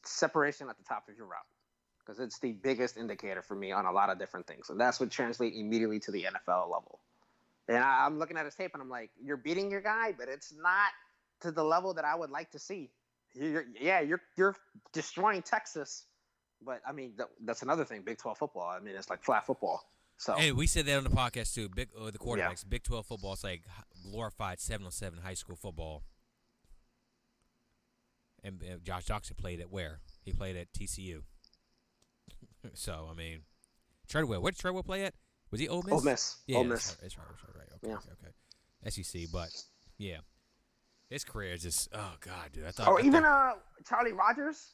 separation at the top of your route because it's the biggest indicator for me on a lot of different things, and that's what translates immediately to the NFL level. And I, I'm looking at his tape, and I'm like, you're beating your guy, but it's not to the level that I would like to see. You're, yeah, you're you're destroying Texas, but I mean that, that's another thing. Big Twelve football. I mean it's like flat football. So Hey, we said that on the podcast too. Big uh, the Oh. Yeah. quarterbacks, Big Twelve football. It's like glorified seven on seven high school football. And uh, Josh Doctson played at where? He played at TCU. so I mean, Treadwell. Where did Treadwell play at? Was he Ole Miss? Ole Miss, Yeah, Ole Miss. right, that's right, that's right, right. Okay, Yeah. okay, okay. SEC, but yeah, his career is just oh god, dude. I thought. Or I even thought- uh Charlie Rogers.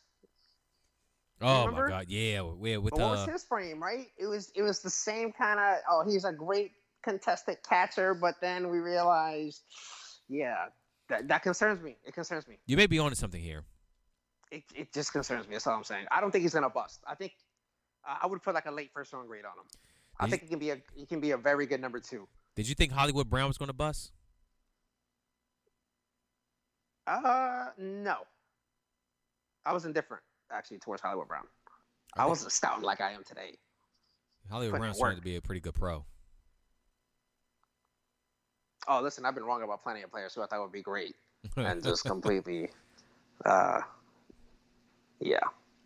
Oh my god, yeah, with, with But what was uh, his frame? Right? It was it was the same kind of. Oh, he's a great contested catcher, but then we realized, yeah, that that concerns me. It concerns me. you may be onto something here. It, it just concerns me. That's all I'm saying. I don't think he's gonna bust. I think uh, I would put like a late first round grade on him. I Did you- think he can be a he can be a very good number two. Did you think Hollywood Brown was going to bust? Uh, no. I was indifferent actually towards Hollywood Brown. I think wasn't scouting like I am today. Hollywood Brown's work. to be a pretty good pro. Oh, listen, I've been wrong about plenty of players who I thought would be great, and just completely, uh, yeah,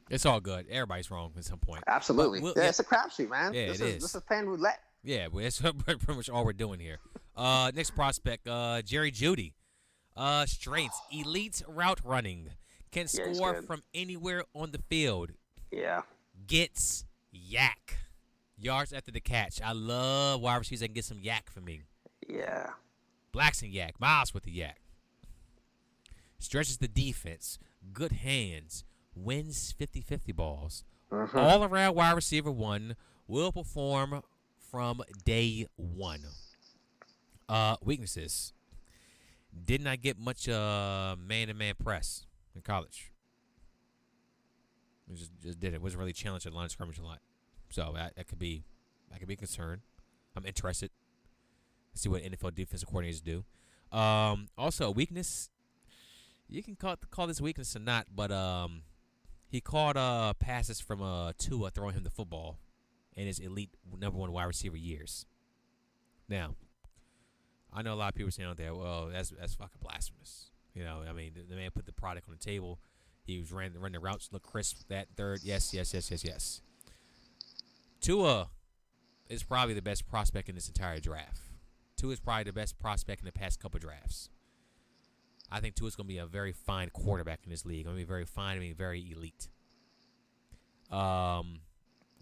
It's all good. Everybody's wrong at some point. absolutely. we'll- yeah, yeah. it's a crapshoot, man. Yeah, this it is, is. This is playing roulette. Yeah, well, that's pretty much all we're doing here. Uh, next prospect, uh, Jerry Jeudy. Uh, strengths, elite route running, can Yeah, score from anywhere on the field. Yeah, Gets YAC. Yards after the catch. I love wide receivers that can get some YAC for me. yeah, Blacks and yak. Miles with the YAC. Stretches the defense. Good hands. Wins 50 50 balls. Mhm. All around wide receiver one will perform from day one. Uh, weaknesses. Did not get much uh man to man press in college. It just, just did it. Wasn't really challenged at line of scrimmage a lot. So that, that could be that could be a concern. I'm interested. See what NFL defensive coordinators do. Um, also, a weakness. You can call call this weakness or not, but um, he caught uh passes from uh Tua throwing him the football in his elite number one wide receiver years. Now, I know a lot of people saying out there, well, that's that's fucking blasphemous. You know, I mean, the, the man put the product on the table. He was ran running the routes, look crisp. That third, yes, yes, yes, yes, yes. Tua is probably the best prospect in this entire draft. Tua is probably the best prospect in the past couple drafts. I think Tua's going to be a very fine quarterback in this league. Going to be very fine. I mean, very elite. Um,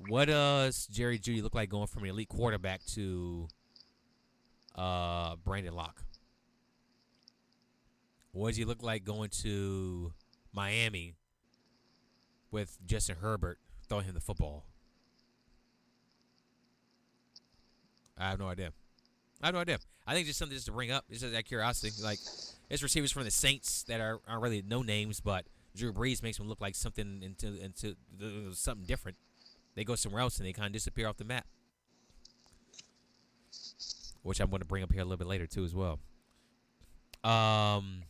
what does Jerry Jeudy look like going from an elite quarterback to uh Brandon Locke? What does he look like going to Miami with Justin Herbert throwing him the football? I have no idea. I have no idea. I think just something just to bring up. It's just of curiosity. Like, it's receivers from the Saints that are aren't really no names, but Drew Brees makes them look like something into into something different. They go somewhere else and they kind of disappear off the map. Which I'm going to bring up here a little bit later too, as well. Um,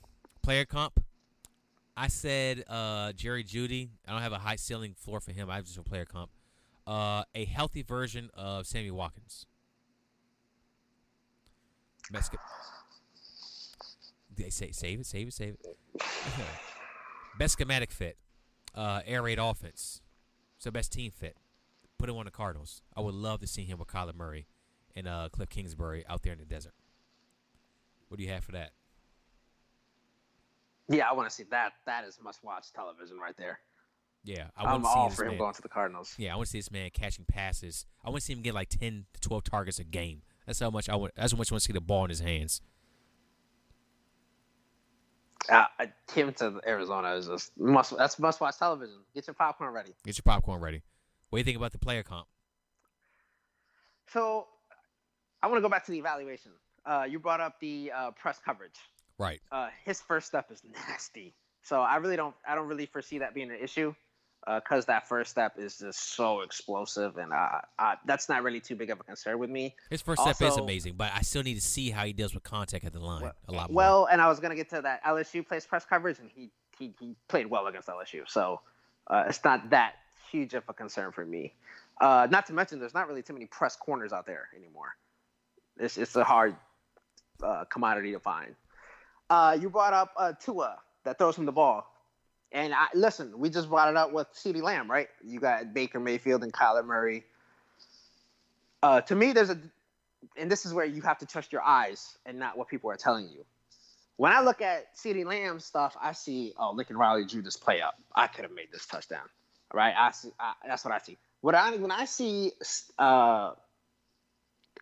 player comp. I said uh, Jerry Jeudy. I don't have a high ceiling floor for him. I have just a player comp. Uh, a healthy version of Sammy Watkins. Best. They say save it, save it, save it. best schematic fit. Uh, air raid offense. So best team fit. Put him on the Cardinals. I would love to see him with Kyler Murray and uh, Cliff Kingsbury out there in the desert. What do you have for that? Yeah, I want to see that. That is must-watch television right there. Yeah, I want I'm to see all for him man. going to the Cardinals. Yeah, I want to see this man catching passes. I want to see him get like ten to twelve targets a game. That's how much I want. That's how much I want to see the ball in his hands. Uh, him to Arizona is just must. That's must-watch television. Get your popcorn ready. Get your popcorn ready. What do you think about the player comp? So, I want to go back to the evaluation. Uh, you brought up the uh, press coverage. Right. Uh, his first step is nasty. So I really don't. I don't really foresee that being an issue, because that first step is just so explosive, and uh, uh, that's not really too big of a concern with me. His first step is amazing, but I still need to see how he deals with contact at the line a lot more. Well, and I was gonna get to that. LSU plays press coverage, and he he, he played well against LSU, so uh, it's not that huge of a concern for me. Uh, not to mention, there's not really too many press corners out there anymore. It's it's a hard uh, commodity to find. Uh, you brought up uh, Tua that throws him the ball, and I listen. We just brought it up with CeeDee Lamb, right? You got Baker Mayfield and Kyler Murray. Uh, to me, there's a, and this is where you have to trust your eyes and not what people are telling you. When I look at CeeDee Lamb stuff, I see, oh, Lincoln Riley drew this play up. I could have made this touchdown, right? I see. I, that's what I see. What I when I see uh,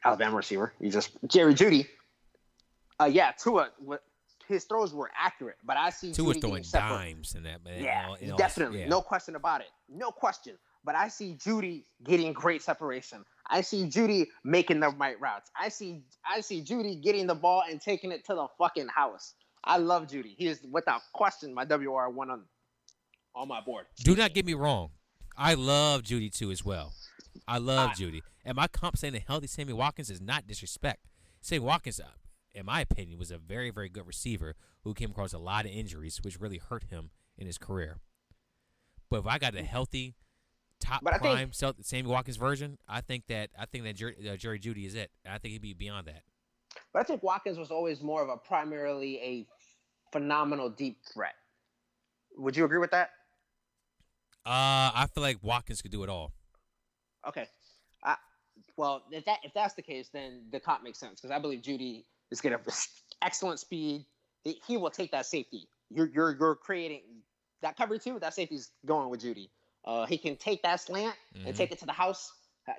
Alabama receiver, you just Jerry Jeudy. Uh, yeah, Tua. His throws were accurate, but I see Tua was Jeudy throwing dimes in that man. Yeah, all- definitely. yeah. No question about it. No question. But I see Jeudy getting great separation. I see Jeudy making the right routes. I see I see Jeudy getting the ball and taking it to the fucking house. I love Jeudy. He is without question my WR one on on my board. Do not get me wrong. I love Jeudy too as well. I love I- Jeudy. And my comp saying that healthy Sammy Watkins is not disrespect. Sammy Watkins, uh, in my opinion, was a very, very good receiver who came across a lot of injuries, which really hurt him in his career. But if I got a healthy, top But I think- prime Sammy Watkins version, I think that I think that Jer- uh, Jerry Jeudy is it. And I think he'd be beyond that. But I think Watkins was always more of a primarily a phenomenal deep threat. Would you agree with that? Uh, I feel like Watkins could do it all. Okay. I, well, if that if that's the case, then the comp makes sense because I believe Jeudy is going to have excellent speed. He, he will take that safety. You're you're you're creating that cover two. That safety's going with Jeudy. Uh, he can take that slant Mhm. and take it to the house. Uh,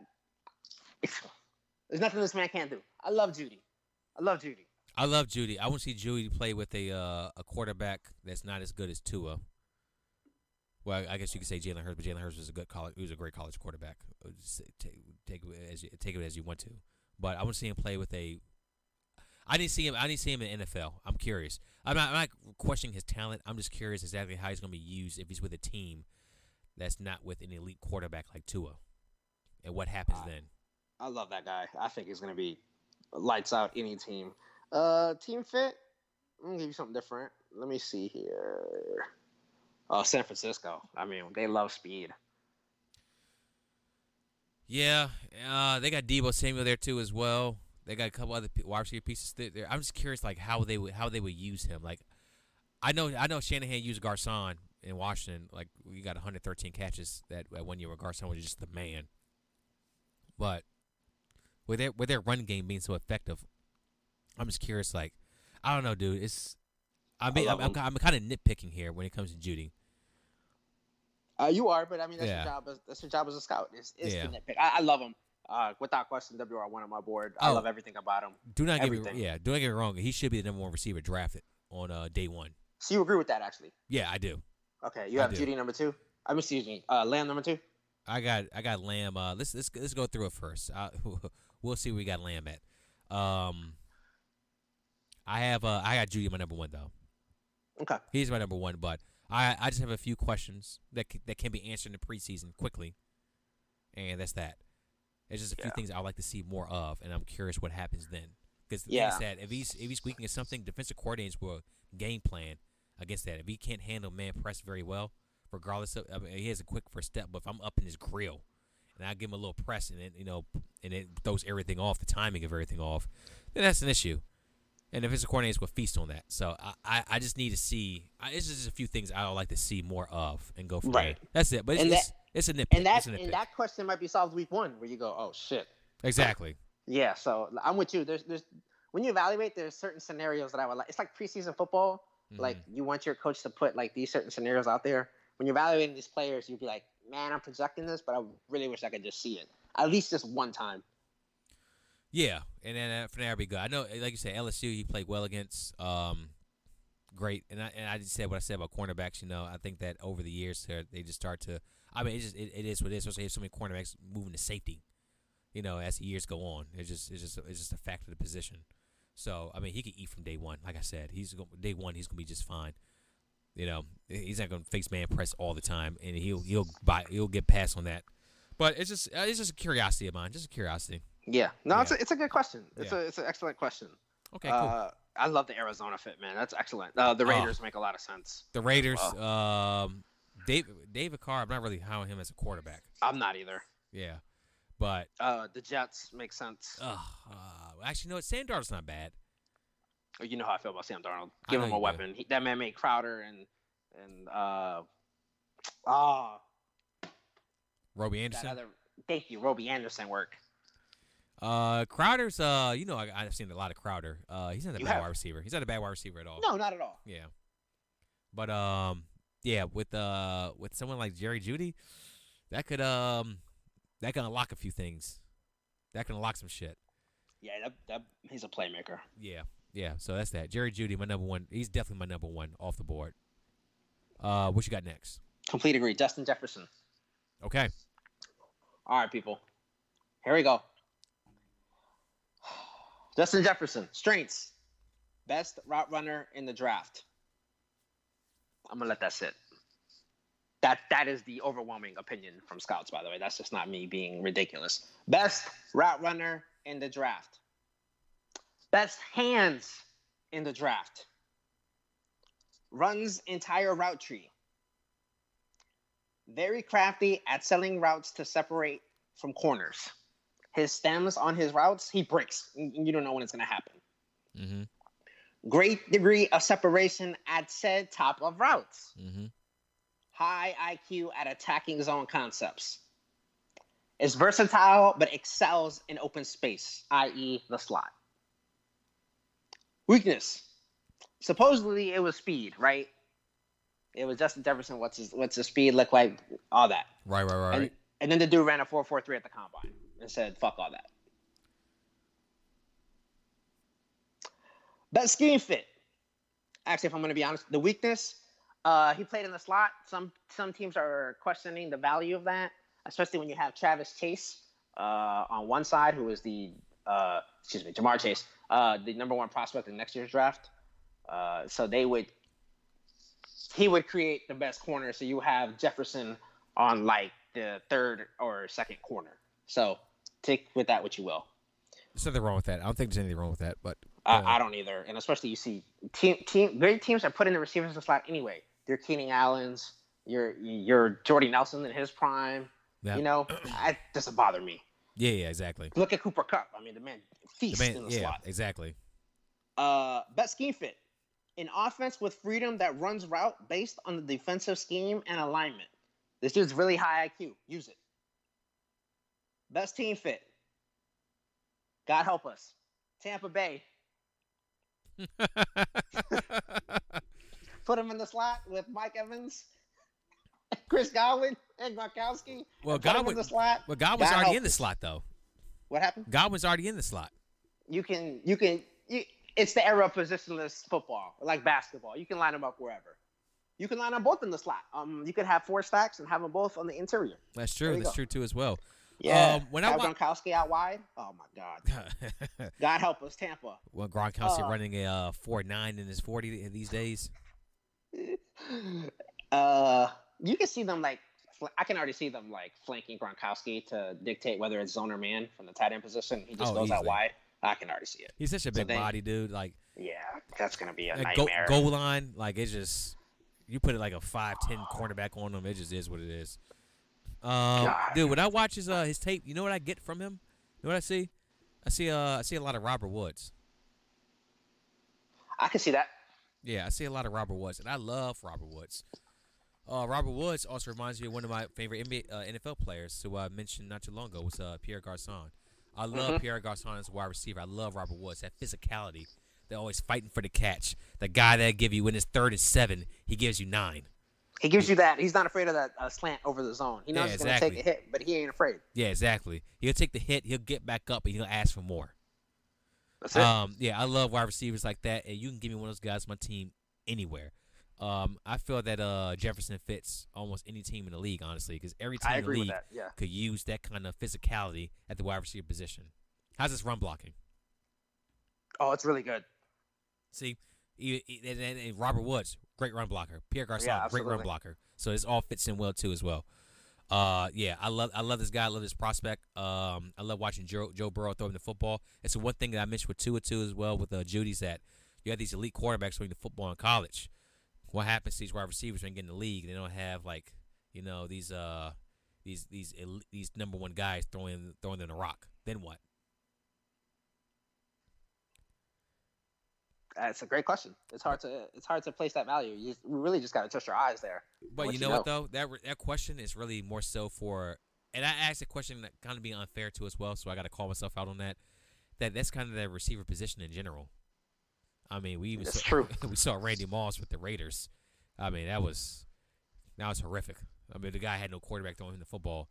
There's nothing this man can't do. I love Jeudy. I love Jeudy. I love Jeudy. I want to see Jeudy play with a uh, a quarterback that's not as good as Tua. Well, I guess you could say Jalen Hurts, but Jalen Hurts was a good college. He was a great college quarterback. Uh, Take, take it as you, take it as you want to, but I want to see him play with a. I didn't see him. I didn't see him in NFL. I'm curious. I'm not, I'm not questioning his talent. I'm just curious exactly how he's going to be used if he's with a team that's not with an elite quarterback like Tua, and what happens Uh, then. I love that guy. I think he's going to be lights out any team. Uh, team fit. I'm gonna give you something different. Let me see here. Oh, San Francisco. I mean, they love speed. Yeah, uh, they got Deebo Samuel there too as well. They got a couple other wide receiver pieces there- there. I'm just curious, like how they would how they would use him. Like, I know I know Shanahan used Garcon in Washington. Like, we got 113 catches that, that one year where Garcon was just the man. But with their with their run game being so effective, I'm just curious. Like, I don't know, dude. It's I mean, I'm, I'm. I'm kind of nitpicking here when it comes to Jeudy. Uh, you are, but I mean, that's Yeah. your job. As, that's your job as a scout. It's, it's Yeah. nitpick. I, I love him. Uh, without question, WR one on my board. I Oh. love everything about him. Do not get Everything. me yeah. Do not get me wrong. He should be the number one receiver drafted on uh, day one. So you agree with that, actually? Yeah, I do. Okay, you have. Jeudy number two. I'm excuse me, uh, Lamb number two. I got I got Lamb. Uh, let's let's let's go through it first. Uh, we'll see where we got Lamb at. Um, I have uh, I got Jeudy my number one though. Okay. He's my number one, but I I just have a few questions that c- that can be answered in the preseason quickly, and that's that. It's just a few Yeah. things I'd like to see more of, and I'm curious what happens then. Because the Yeah. thing is that if he's if he's at something, defensive coordinators will game plan against that. If he can't handle man press very well, regardless of I mean, he has a quick first step, but if I'm up in his grill and I give him a little press and then you know and it throws everything off, the timing of everything off, then that's an issue. and defensive coordinators will feast on that. So I, I, I just need to see. I, it's just a few things I would like to see more of and go from Right. there. That's it. But it's, And it's, it's a nitpick. And that nitpick. and that question might be solved week one, where you go, oh shit. exactly. Yeah, so I'm with you. There's there's when you evaluate, there's certain scenarios that I would like. It's like preseason football. Like Mhm. you want your coach to put like these certain scenarios out there. When you're evaluating these players, you'd be like, man, I'm projecting this, but I really wish I could just see it at least just one time. Yeah, and then uh, from there, it'd be good. I know, like you said, LSU he played well against. Um, great, and I and I just said what I said about cornerbacks. You know, I think that over the years they just start to. I mean, it just it, it is what it is. Especially if so many cornerbacks moving to safety. You know, as the years go on, it's just it's just it's just a fact of the position. So I mean, he could eat from day one. Like I said, he's go, day one. He's gonna be just fine. You know, he's not gonna face man press all the time, and he'll he'll buy he'll get past on that. But it's just uh, it's just a curiosity of mine, just a curiosity. Yeah, no, it's a, it's a good question. It's Yeah. a it's an excellent question. Okay, cool. Uh, I love the Arizona fit, man. That's excellent. Uh, the Oh. Raiders make a lot of sense. The Raiders, um, David David Carr. I'm not really high on him as a quarterback. I'm not either. Yeah, but Uh, the Jets make sense. uh, uh, actually, no, Sam Darnold's not bad. You know how I feel about Sam Darnold. Give him a weapon. He, that man made Crowder and and uh, ah, Robby that Anderson. other. Thank you, Robby Anderson work. Uh, Crowder's. Uh, you know, I, I've seen a lot of Crowder. Uh, he's not a You bad have? wide receiver. He's not a bad wide receiver at all. No, not at all. Yeah, but um, yeah, with uh, with someone like Jerry Jeudy, that could um, that can unlock a few things. That can unlock some shit. Yeah, that, that he's a playmaker. Yeah, yeah. So that's that. Jerry Jeudy, my number one. He's definitely my number one off the board. Uh, what you got next? Complete agree. Justin Jefferson. Okay. All right, people. Here we go. Justin Jefferson, strengths. Best route runner in the draft. I'm gonna let that sit. That that is the overwhelming opinion from scouts, by the way. That's just not me being ridiculous. Best route runner in the draft. Best hands in the draft. Runs entire route tree very crafty at selling routes to separate from corners. His stems on his routes, he breaks. You don't know when it's to happen. Mm-hmm. Great degree of separation at said top of routes. Mm-hmm. High IQ at attacking zone concepts. Is versatile but excels in open space, i.e., the slot. Weakness. Supposedly it was speed, right? It was Justin Jefferson. What's his what's his speed look like? All that. Right, right, right, and, right. and then the dude ran a 4.43 at the combine and said, fuck all that. Best scheme fit. Actually, if I'm going to be honest, the weakness, uh, he played in the slot. Some some teams are questioning the value of that, especially when you have Travis Chase uh, on one side, who is the, uh, excuse me, Ja'Marr Chase, uh, the number one prospect in next year's draft. Uh, so they would, he would create the best corner. So you have Jefferson on like the third or second corner. So take with that what you will. There's nothing wrong with that. I don't think there's anything wrong with that, but I, uh, I don't either, and especially you see team team great teams are putting the receivers in the slot anyway. Your Keenan Allen's, your your Jordy Nelson in his prime. yeah, You know, it doesn't bother me. yeah, yeah, exactly. Look at Cooper Kupp. I mean, the man The man, in the yeah, slot. exactly. Uh, best scheme fit. An offense with freedom that runs route based on the defensive scheme and alignment. This dude's really high IQ. Use it. Best team fit. God help us. Tampa Bay. Put him in the slot with Mike Evans, Chris Godwin, and Gronkowski. well, and put in the slot. well, Godwin's God already in the slot though. What happened? Godwin's already in the slot. You can, you can, you, it's the era of positionless football, like basketball. You can line them up wherever. You can line them both in the slot. Um, you could have four stacks and have them both on the interior. That's true. That's go. true too as well. Yeah. Um, when I wa- Gronkowski out wide. Oh my God. God help us, Tampa. well, Gronkowski Uh, running a uh, four nine in his forty these days. Uh, you can see them like fl- I can already see them like flanking Gronkowski to dictate whether it's zone or man from the tight end position. He just Oh, goes out wide. I can already see it. He's such a So big they- body dude. Like Yeah, that's gonna be a nightmare. goal line, like it's just you put it like a five ten cornerback on him. It just is what it is. Um, dude, when I watch his uh his tape, you know what I get from him? You know what I see? I see uh I see a lot of Robert Woods. I can see that. Yeah, I see a lot of Robert Woods, and I love Robert Woods. Uh, Robert Woods also reminds me of one of my favorite NBA, uh, NFL players, who I mentioned not too long ago, was uh, Pierre Garcon. I love Mhm. Pierre Garcon as a wide receiver. I love Robert Woods. That physicality. They're always fighting for the catch. The guy that give you when it's third and seven, he gives you nine. He gives you that. He's not afraid of that uh, slant over the zone. He knows Yeah, he's going to take a hit, but he ain't afraid. Yeah, exactly. He'll take the hit. He'll get back up, and he'll ask for more. That's it. Um, yeah, I love wide receivers like that, and you can give me one of those guys on my team anywhere. Um, I feel that uh, Jefferson fits almost any team in the league, honestly, because every team in the league. Yeah. could use that kind of physicality at the wide receiver position. How's this run blocking? Oh, it's really good. See, and, and- and Robert Woods, great run blocker. Pierre Garcon, Yeah, great run blocker. So this all fits in well too as well. Uh, yeah, I love I love this guy. I love this prospect. Um, I love watching Joe Joe Burrow throw him the football. It's the one thing that I mentioned with Tua too as well with uh, Jeudy's that you have these elite quarterbacks throwing the football in college. What happens to these wide receivers when they get in the league? They don't have like you know these uh these these el- these number one guys throwing throwing them a rock. Then what? That's a great question. It's hard to it's hard to place that value. You we really just got to trust your eyes there. But you you know, what though? That re- that question is really more so for, and I asked a question that kind of being unfair to as well, so I got to call myself out on that. That that's kind of the receiver position in general. I mean, we even That's saw, true. we saw Randy Moss with the Raiders. I mean, that was that was horrific. I mean, the guy had no quarterback throwing him the football.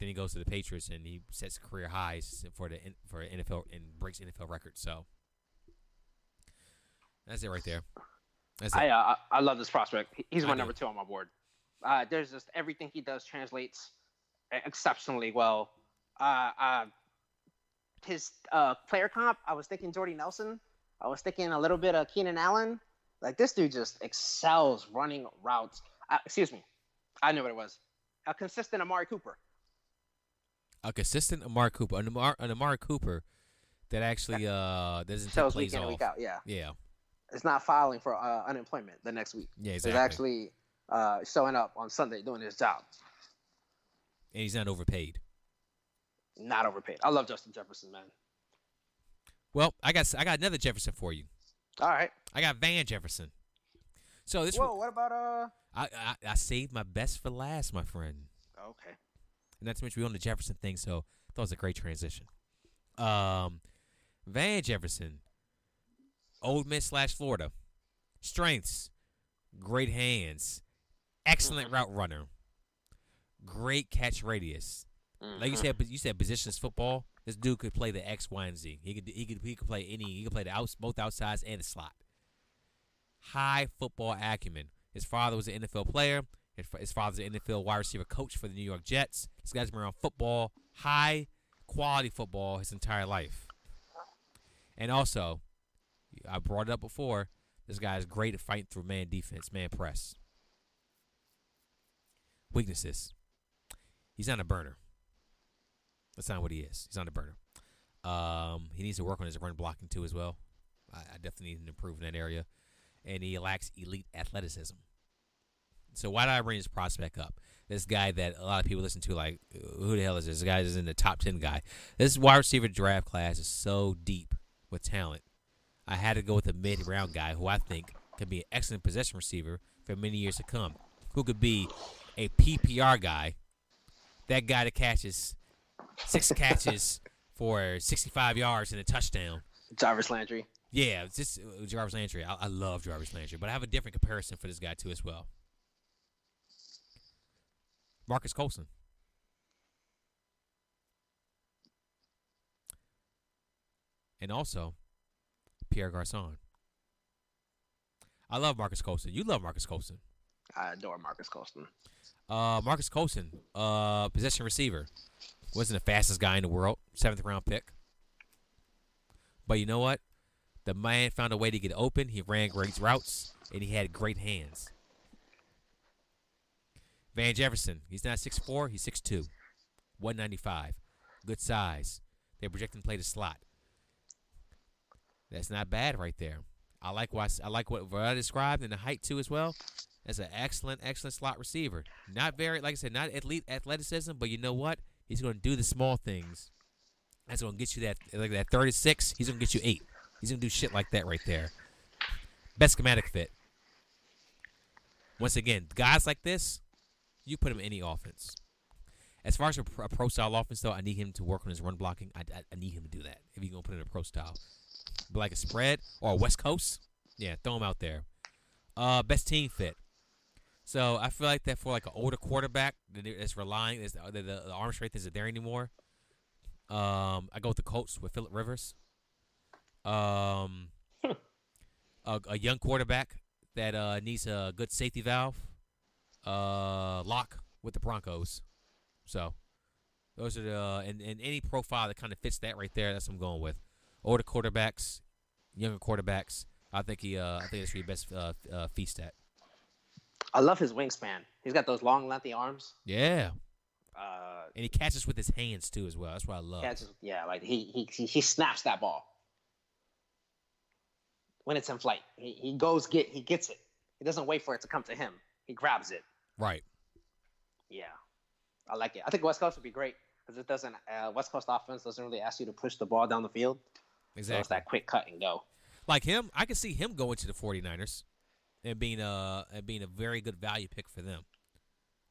Then he goes to the Patriots and he sets career highs for the for NFL and breaks NFL records. So that's it right there. That's it. I uh, I I love this prospect. He- He's I my do. number two on my board. Uh, there's just everything he does translates exceptionally well. Uh, uh, his uh, player comp, I was thinking Jordy Nelson. I was thinking a little bit of Keenan Allen. Like this dude just excels running routes. Uh, excuse me, I knew what it was. A consistent Amari Cooper. a consistent Amari Cooper, an Amari, an Amari Cooper that actually uh doesn't take plays week in off. week out. Yeah, Yeah, it's not filing for uh, unemployment the next week. yeah, He's exactly. actually uh, showing up on Sunday doing his job. and he's not overpaid. Not overpaid. I love Justin Jefferson, man. Well, I got I got another Jefferson for you. All right. I got Van Jefferson. So this Whoa, what about uh? I, I I saved my best for last, my friend. Okay. And not to mention we on the Jefferson thing, so that was a great transition. Um, Van Jefferson, Ole Miss slash Florida, strengths, great hands, excellent route runner, great catch radius. Like you Mhm. said, you said positions football. This dude could play the X, Y, and Z. He could he could he could play any. He could play the outs, both outsides and the slot. High football acumen. His father was an NFL player. His father's an NFL wide receiver coach for the New York Jets. This guy's been around football, high quality football, his entire life. And also, I brought it up before. This guy is great at fighting through man defense, man press. Weaknesses. He's not a burner. That's not what he is. He's not a burner. Um, he needs to work on his run blocking too as well. I, I definitely need to improve in that area. And he lacks elite athleticism. So why did I bring this prospect up? This guy that a lot of people listen to, like, who the hell is this? This guy is in the top ten guy. This wide receiver draft class is so deep with talent. I had to go with a mid round guy who I think can be an excellent possession receiver for many years to come. Who could be a PPR guy, that guy that catches six catches for 65 yards and a touchdown. Jarvis Landry. Yeah, just uh, Jarvis Landry. I, I love Jarvis Landry, but I have a different comparison for this guy too as well. Marques Colston. And also Pierre Garcon. I love Marques Colston. You love Marques Colston. I adore Marques Colston. Uh, Marques Colston, uh, possession receiver, wasn't the fastest guy in the world, seventh round pick. But you know what? The man found a way to get open. He ran great routes, and he had great hands. Van Jefferson, he's not 6'4", he's 6'2", 195, good size. They project him to play the slot. That's not bad right there. I like what I like what I described and the height too as well. That's an excellent, excellent slot receiver. Not very, like I said, not elite athleticism, but you know what? He's going to do the small things. That's going to get you that, like that 36. He's going to get you eight. He's going to do shit like that right there. Best schematic fit. Once again, guys like this, you put him in any offense. As far as a pro, style offense, though, I need him to work on his run blocking. I, I, I need him to do that if you're gonna put in a pro style, like a spread or a West Coast, yeah, throw him out there. Uh, best team fit. So I feel like that for like an older quarterback that's relying, is the, the, the arm strength isn't there anymore. Um, I go with the Colts with Philip Rivers. Um, a, a young quarterback that uh, needs a good safety valve. Uh, lock with the Broncos. So those are the uh, and, and any profile that kind of fits that right there. That's what I'm going with. Older quarterbacks, younger quarterbacks. I think he. Uh, I think that's your best uh, uh, feast at. I love his wingspan. He's got those long, lengthy arms. Yeah, Uh, and he catches with his hands too as well. That's what I love. catches, yeah, like he, he he he snaps that ball when it's in flight. He, he goes get he gets it. He doesn't wait for it to come to him. He grabs it. Right. Yeah, I like it. I think West Coast would be great because it doesn't. Uh, West Coast offense doesn't really ask you to push the ball down the field. So it's Exactly. that quick cut and go. Like him, I can see him going to the 49ers and being a and being a very good value pick for them.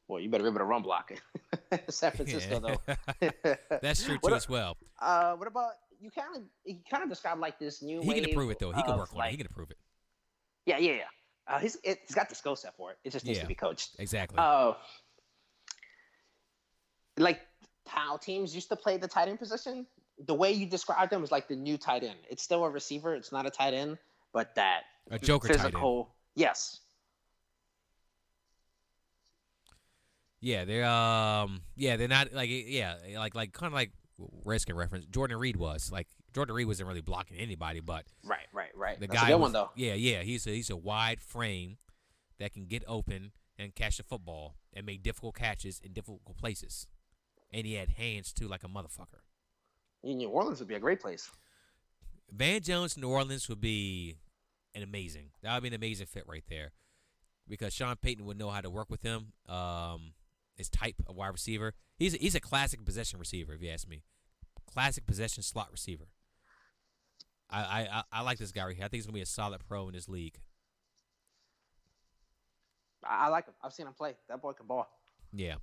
Well, you better be able to run block it. San Francisco, though. That's true too as well. Uh, what about you? Kind of, you kind of described like this new. He can improve it though. He can work on like, it. He can improve it. Yeah, yeah, yeah. Uh, he's it, he's got the skill set for it. It just needs Yeah. to be coached. Exactly. Uh, like how teams used to play the tight end position. The way you described him is like the new tight end. It's still a receiver. It's not a tight end, but that a Joker physical. Yes. Yeah, they're um yeah, they're not like yeah, like like kind of like Redskin reference. Jordan Reed was like Jordan Reed wasn't really blocking anybody, but Right, right, right. the That's guy a good was, one though. Yeah, yeah, he's a, he's a wide frame that can get open and catch the football and make difficult catches in difficult places. And he had hands too, like a motherfucker. New Orleans would be a great place. Van Jones, New Orleans would be an amazing. That would be an amazing fit right there, because Sean Payton would know how to work with him. Um, his type of wide receiver. He's a, he's a classic possession receiver, if you ask me. Classic possession slot receiver. I I, I, I like this guy right here. I think he's gonna be a solid pro in this league. I, I like him. I've seen him play. That boy can ball. Yeah.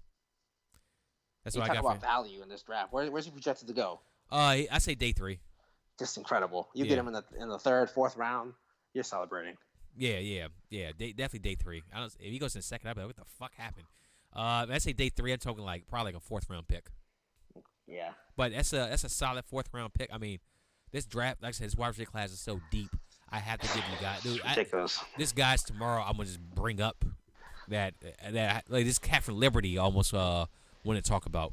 That's you what I talk got about value in this draft. Where, where's he projected to go? Uh, I say day three. Just incredible. You Yeah. get him in the in the third, fourth round, you're celebrating. Yeah, yeah, yeah. Day, definitely day three. I don't. If he goes in the second, I'd be like, what the fuck happened? Uh, I say day three. I'm talking like probably like a fourth round pick. Yeah. But that's a that's a solid fourth round pick. I mean, this draft, like I said, this wide receiver class is so deep. I have to give you guys, dude. I, this guy's tomorrow. I'm gonna just bring up that that like this cat from Liberty almost uh want to talk about.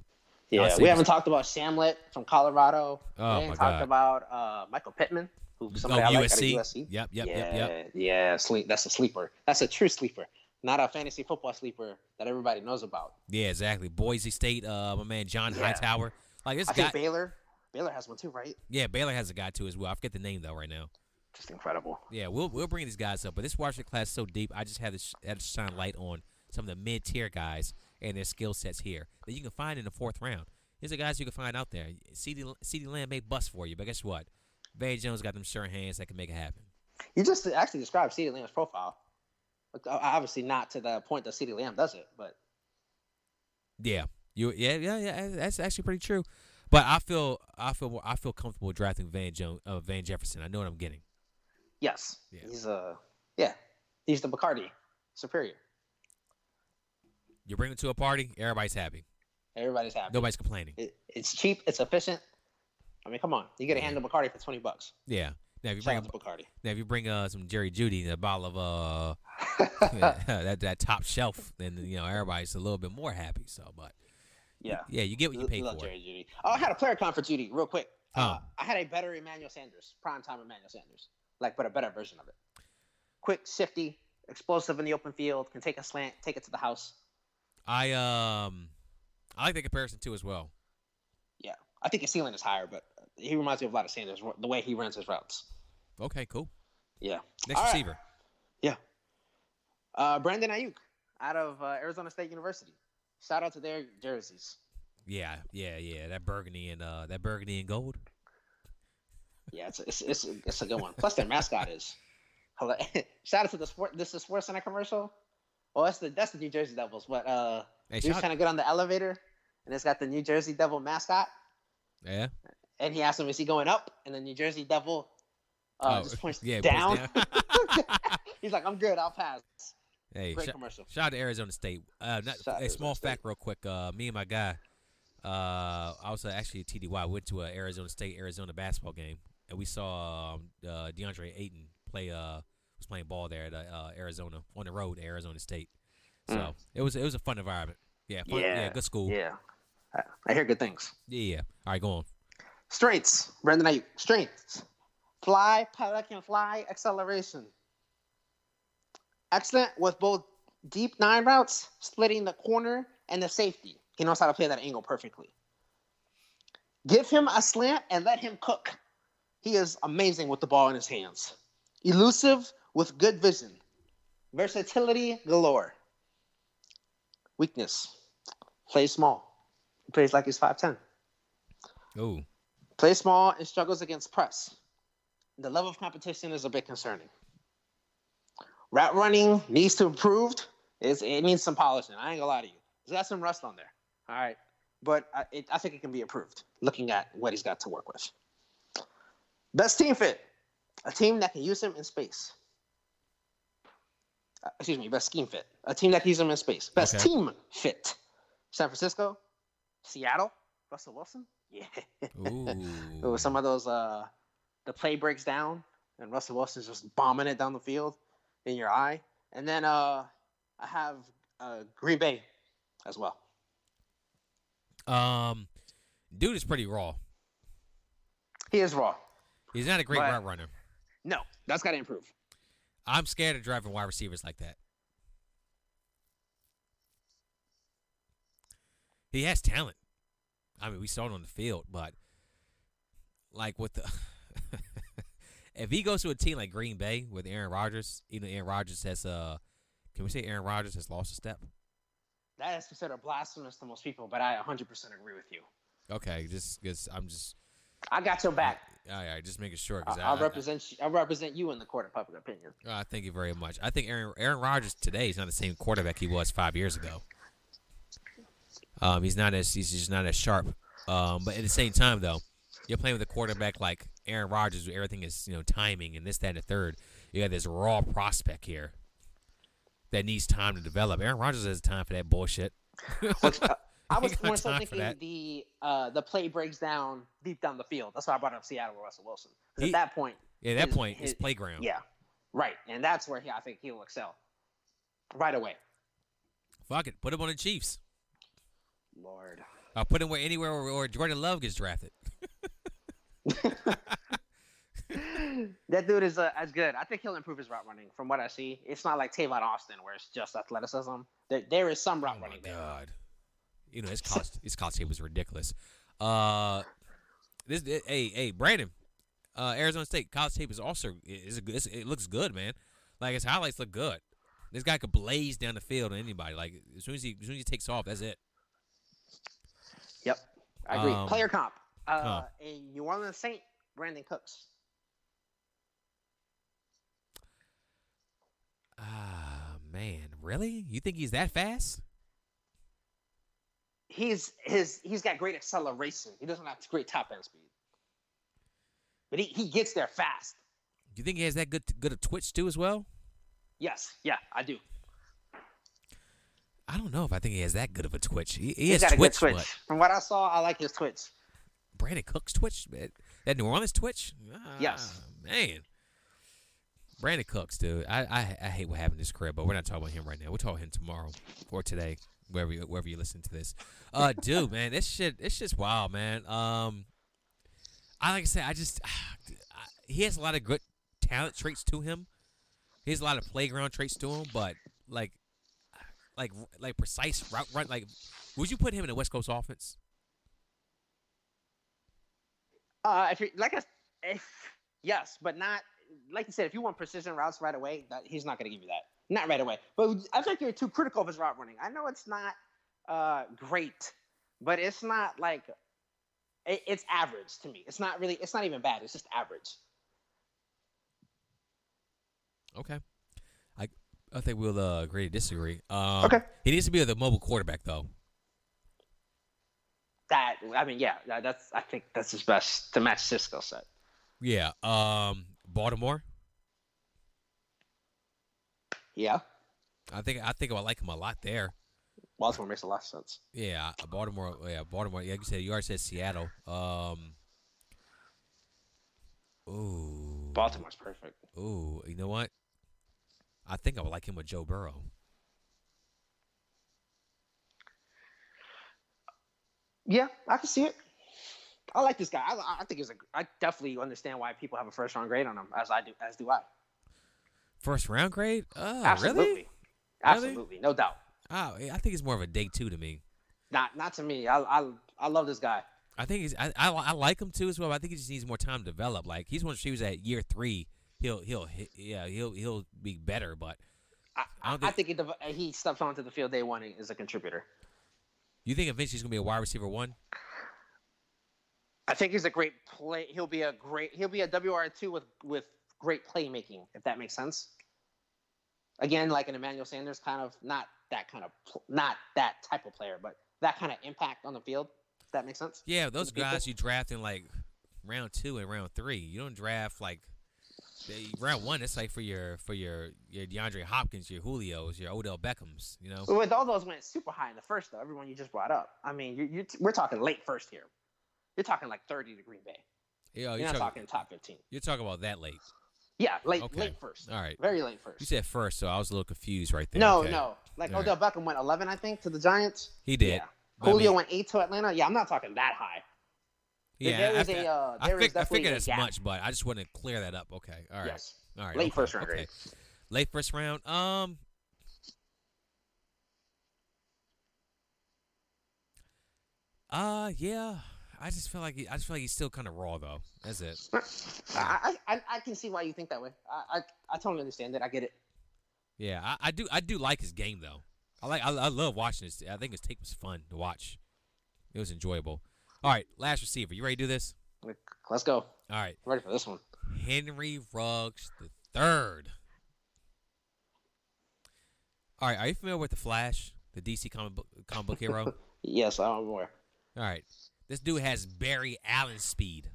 Yeah, we haven't talked about Shamlet from Colorado. Oh, we haven't talked God. about uh, Michael Pittman, who somebody oh, I like USC. out of USC. Yep, yep, yeah, yep, yep. yeah, sleep. That's a sleeper. That's a true sleeper, not a fantasy football sleeper that everybody knows about. Yeah, exactly. Boise State. Uh, my man John Yeah. Hightower. Like this I guy. think Baylor. Baylor has one too, right? yeah, Baylor has a guy too as well. I forget the name though right now. Just incredible. Yeah, we'll we'll bring these guys up, but this receiver class is so deep. I just had to sh- had to shine light on some of the mid tier guys and their skill sets here that you can find in the fourth round. These are guys you can find out there. CeeDee CeeDee Lamb may bust for you, but guess what? Van Jones got them sure hands that can make it happen. You just actually described CeeDee Lamb's profile. Obviously, not to the point that CeeDee Lamb does it, but Yeah, you yeah yeah yeah. That's actually pretty true. But I feel I feel I feel comfortable drafting Van Jones, uh, Van Jefferson. I know what I'm getting. yes, Yeah. he's a yeah, he's the Bacardi superior. You bring him to a party, everybody's happy. Everybody's happy. Nobody's complaining. It, it's cheap. It's efficient. I mean, come on, you get a Yeah. hand of Bacardi for twenty bucks. Yeah. Now if you Shout bring Bacardi. now if you bring uh, some Jerry Jeudy and a bottle of uh that that top shelf, then you know everybody's a little bit more happy. So, but yeah, yeah, you get what you L- pay love for. Jerry Jeudy. Oh, I had a player con for Jeudy, real quick. Uh, Oh. I had a better Emmanuel Sanders, prime time Emmanuel Sanders, like but a better version of it. Quick, shifty, explosive in the open field, can take a slant, take it to the house. I um I like the comparison too as well. Yeah, I think his ceiling is higher, but he reminds me of a lot of Sanders, the way he runs his routes. Okay, cool. Yeah. Next All right. receiver. Yeah. Uh, Brandon Aiyuk out of uh, Arizona State University. Shout out to their jerseys. Yeah, yeah, yeah. That burgundy and uh that burgundy and gold. Yeah, it's it's it's, it's a good one. Plus, their mascot is Shout out to the sport. This is SportsCenter commercial. Well, that's the that's the New Jersey Devils, but uh, Hey, he was trying to get on the elevator, and it's got the New Jersey Devil mascot, yeah. and he asked him, "Is he going up?" And the New Jersey Devil uh, Oh, just points yeah, down. points down. He's like, "I'm good. I'll pass." Hey, Great sh- commercial. shout out to Arizona State. Uh, not, a small State. fact, real quick. Uh, me and my guy, uh, I was actually at TDY. We went to a Arizona State Arizona basketball game, and we saw um, uh, DeAndre Ayton play. Uh, was playing ball there at uh, Arizona on the road, Arizona State. So Mm. it was it was a fun environment. Yeah, fun, yeah, Yeah, good school. Yeah, I, hear good things. yeah, yeah. All right, go on. Strengths, Brendan Aiyuk. Strengths: fly, pelican fly, acceleration. Excellent with both deep nine routes, splitting the corner and the safety. He knows how to play that angle perfectly. Give him a slant and let him cook. He is amazing with the ball in his hands. Elusive with good vision. Versatility galore. Weakness. Plays small. He plays like he's 5'10. Oh, Plays small and struggles against press. The level of competition is a bit concerning. Route running needs to improve. It's, it needs some polishing. I ain't gonna lie to you. He's got some rust on there. All right, but I, it, I think it can be improved. Looking at what he's got to work with. Best team fit: a team that can use him in space. Excuse me, best scheme fit: a team that keeps him in space. Best Okay. team fit: San Francisco, Seattle, Russell Wilson. Yeah. It was some of those uh the play breaks down and Russell Wilson's just bombing it down the field in your eye. And then uh I have uh Green Bay as well. Um, dude is pretty raw. He is raw. He's not a great route runner. No, that's gotta improve. I'm scared of driving wide receivers like that. He has talent. I mean, we saw it on the field, but like with the if he goes to a team like Green Bay with Aaron Rodgers, you know, Aaron Rodgers has uh, can we say Aaron Rodgers has lost a step? That is considered blasphemous to most people, but I 100% agree with you. Okay, just because I'm just I got your back. all right, just making sure. I, I, I'll I- represent you. I represent you in the court of public opinion. Uh, thank you very much. I think Aaron Aaron Rodgers today is not the same quarterback he was five years ago. Um, he's not as he's just not as sharp. Um, but at the same time, though, you're playing with a quarterback like Aaron Rodgers, where everything is you know timing and this, that, and the third. You got this raw prospect here that needs time to develop. Aaron Rodgers has time for that bullshit. I was more so thinking the uh, the play breaks down deep down the field. That's why I brought up Seattle with Russell Wilson. He- at that point, Yeah, at that his- point, his- it's playground. Yeah, right, and that's where he, I think he'll excel right away. Fuck it, put him on the Chiefs. Lord, I'll put him where anywhere where, where Jordan Love gets drafted. that dude is uh, as good. I think he'll improve his route running. From what I see, it's not like Tavon Austin where it's just athleticism. There, there is some route Oh my running there. You know his cost his cost tape was ridiculous. Uh, this hey hey Brandon, uh, Arizona State college tape is also is a good. It looks good, man. Like his highlights look good. This guy could blaze down the field on anybody. Like as soon as he as soon as he takes off, that's it. Yep, I agree. Um, Player comp. Uh, huh. A New Orleans Saint, Brandin Cooks. Ah man, really? You think he's that fast? He's his he's got great acceleration. He doesn't have great top end speed, but he, he gets there fast. Do you think he has that good good a twitch too as well? Yes, yeah, I do. I don't know if I think he has that good of a twitch. He, he He's has got a good twitch, twitch. From what I saw, I like his twitch. Brandin Cooks twitch, man. that New Orleans twitch. Yes. Ah, man. Brandin Cooks, dude. I, I I hate what happened in this career, but we're not talking about him right now. We'll talk about him tomorrow or today, wherever you, wherever you listen to this. Uh, dude, man, this shit, it's just wild, man. Um, I like I said, I just he has a lot of good talent traits to him. He has a lot of playground traits to him, but like, like like precise route run. Like, would you put him in a West Coast offense? Uh, if you like, I, if yes, but not like you said. If you want precision routes right away, that he's not going to give you that. Not right away. But I think you're too critical of his route running. I know it's not uh, great, but it's not like it, it's average to me. It's not really. It's not even bad. It's just average. Okay. I I think we'll uh, agree to disagree. Um, Okay. He needs to be the mobile quarterback though. That I mean, yeah, that, that's I think that's his best to match skill set. Yeah. Um, Baltimore. Yeah, I think I think I like him a lot there. Baltimore makes a lot of sense. Yeah, uh, Baltimore. Yeah, Baltimore. Yeah, like you said you already said Seattle. Um. Ooh. Baltimore's perfect. Ooh, you know what? I think I would like him with Joe Burrow. Yeah, I can see it. I like this guy. I, I think he's a. I definitely understand why people have a first round grade on him, as I do, as do I. First round grade? Oh, Absolutely, really? absolutely, no doubt. Oh, I think he's more of a day two to me. Not, not to me. I, I, I love this guy. I think he's. I, I, I like him too as well. But I think he just needs more time to develop. Like he's one she was at year three, he'll he'll he- yeah he'll he'll be better. But I, I don't I think- think he, he steps onto the field day one as a contributor. you think eventually he's gonna be a wide receiver one? I think he's a great play. He'll be a great. He'll be a WR two with with great playmaking, if that makes sense. Again, like an Emmanuel Sanders, kind of not that kind of not that type of player, but that kind of impact on the field. If that makes sense. Yeah, those guys you draft in like round two and round three. You don't draft like they, round one. It's like for your for your your DeAndre Hopkins, your Julio's, your Odell Beckhams. You know. With all those went super high in the first, though. Everyone you just brought up. I mean, you you we're talking late first here. You're talking like thirty to Green Bay. Yeah, You're you're not talking, talking top fifteen. you're talking about that late. Yeah, late Okay. late first. All right. Very late first. You said first, so I was a little confused right there. no, Okay. no. Like All Odell Beckham went eleven, I think, to the Giants. He did. Yeah. I Julio mean- went eight to Atlanta. Yeah, I'm not talking that high. Yeah, there I, is fi- a, uh, I, there is fig- I figured as much, but I just want to clear that up. Okay, all right, Yes. all right. Late okay, first round okay. grade. Late first round. Um. Uh yeah. I just feel like he, I just feel like he's still kind of raw though. That's it. I, I, I- can see why you think that way. I, I, I totally understand it. I get it. Yeah, I, I do I do like his game though. I like I, I love watching this. I think his tape was fun to watch. It was enjoyable. All right, last receiver. You ready to do this? Let's go. All right, I'm ready for this one. Henry Ruggs the third. All right, are you familiar with the Flash, the DC comic book, comic book hero? Yes, I'm aware. All right. This dude has Barry Allen speed.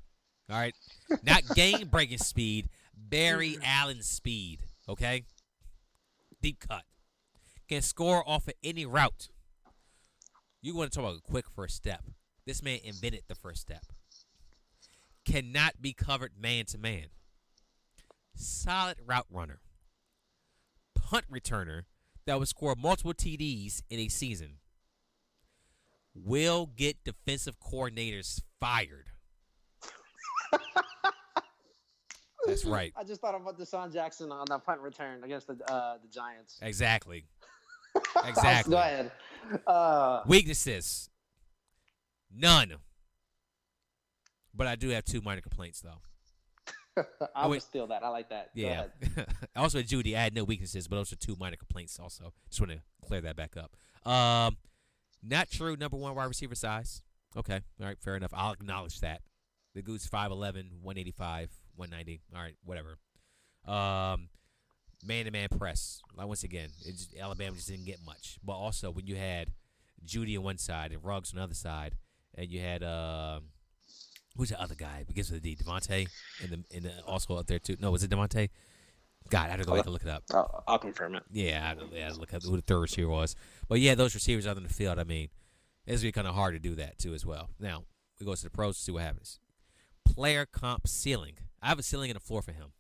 All right. Not game breaking speed, Barry Allen speed. Okay. Deep cut. Can score off of any route. You want to talk about a quick first step. This man invented the first step. Cannot be covered man to man. Solid route runner. Punt returner that would score multiple TDs in a season will get defensive coordinators fired. That's right. I just thought about DeSean Jackson on that punt return against the uh, the Giants. Exactly. Exactly. Go ahead. Uh, Weaknesses. None. But I do have two minor complaints though. I would steal that. I like that. Yeah. also Jeudy, I had no weaknesses, but those are two minor complaints also. Just want to clear that back up. Um not true number one wide receiver size. Okay. All right, fair enough. I'll acknowledge that. The Goose 5'11, 185, 190. All right, whatever. Um man to man press. Like once again, just, Alabama just didn't get much. But also when you had Jeudy on one side and Ruggs on the other side, and you had uh, who's the other guy? Begins with a D. DeVonta, and the and the, also up there too. No, was it DeVonta? God, I had to go back and look it up. I'll, I'll confirm it. Yeah, I yeah, look up who the third receiver was. But yeah, those receivers out in the field. I mean, it's gonna be kind of hard to do that too as well. Now we go to the pros to see what happens. Player comp ceiling. I have a ceiling and a floor for him.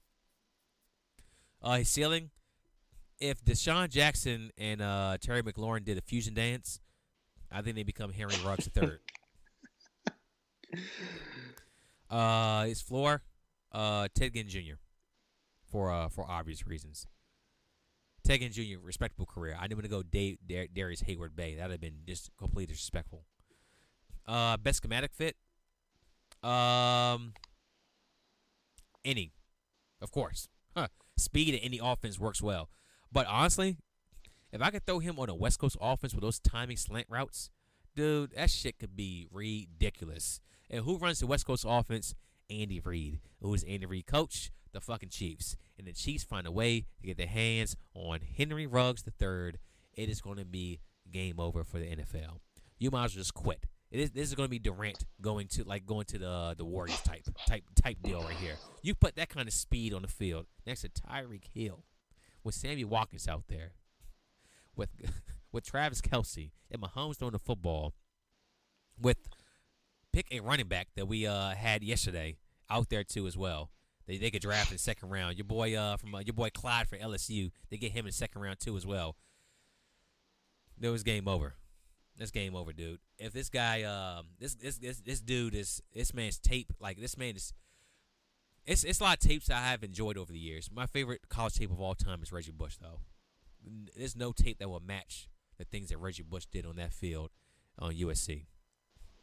Uh, his ceiling. If DeSean Jackson and uh, Terry McLaurin did a fusion dance, I think they become Henry Ruggs the third. uh, his floor, uh, Ted Ginn Jr. for uh, for obvious reasons. Ginn Jr. respectable career. I didn't want to go Dave, Dar- Darrius Heyward-Bey. That'd have been just completely disrespectful. Uh, best schematic fit. Um, any, of course. Huh. Speed in any offense works well, but honestly, if I could throw him on a West Coast offense with those timing slant routes, dude, that shit could be ridiculous. And who runs the West Coast offense? Andy Reid. Who is Andy Reid coach? The fucking Chiefs, and the Chiefs find a way to get their hands on Henry Ruggs III, it is going to be game over for the NFL. You might as well just quit. It is, this is going to be Durant going to like going to the the Warriors type type type deal right here. You put that kind of speed on the field next to Tyreek Hill, with Sammy Watkins out there, with with Travis Kelce and Mahomes throwing the football, with pick a running back that we uh had yesterday out there too as well. They they could draft in the second round. Your boy uh from uh, your boy Clyde for LSU. They get him in the second round too as well. There was game over. This game over, dude. If this guy, um, this this this this dude is this man's tape. Like this man is. It's it's a lot of tapes I have enjoyed over the years. My favorite college tape of all time is Reggie Bush, though. There's no tape that will match the things that Reggie Bush did on that field on USC.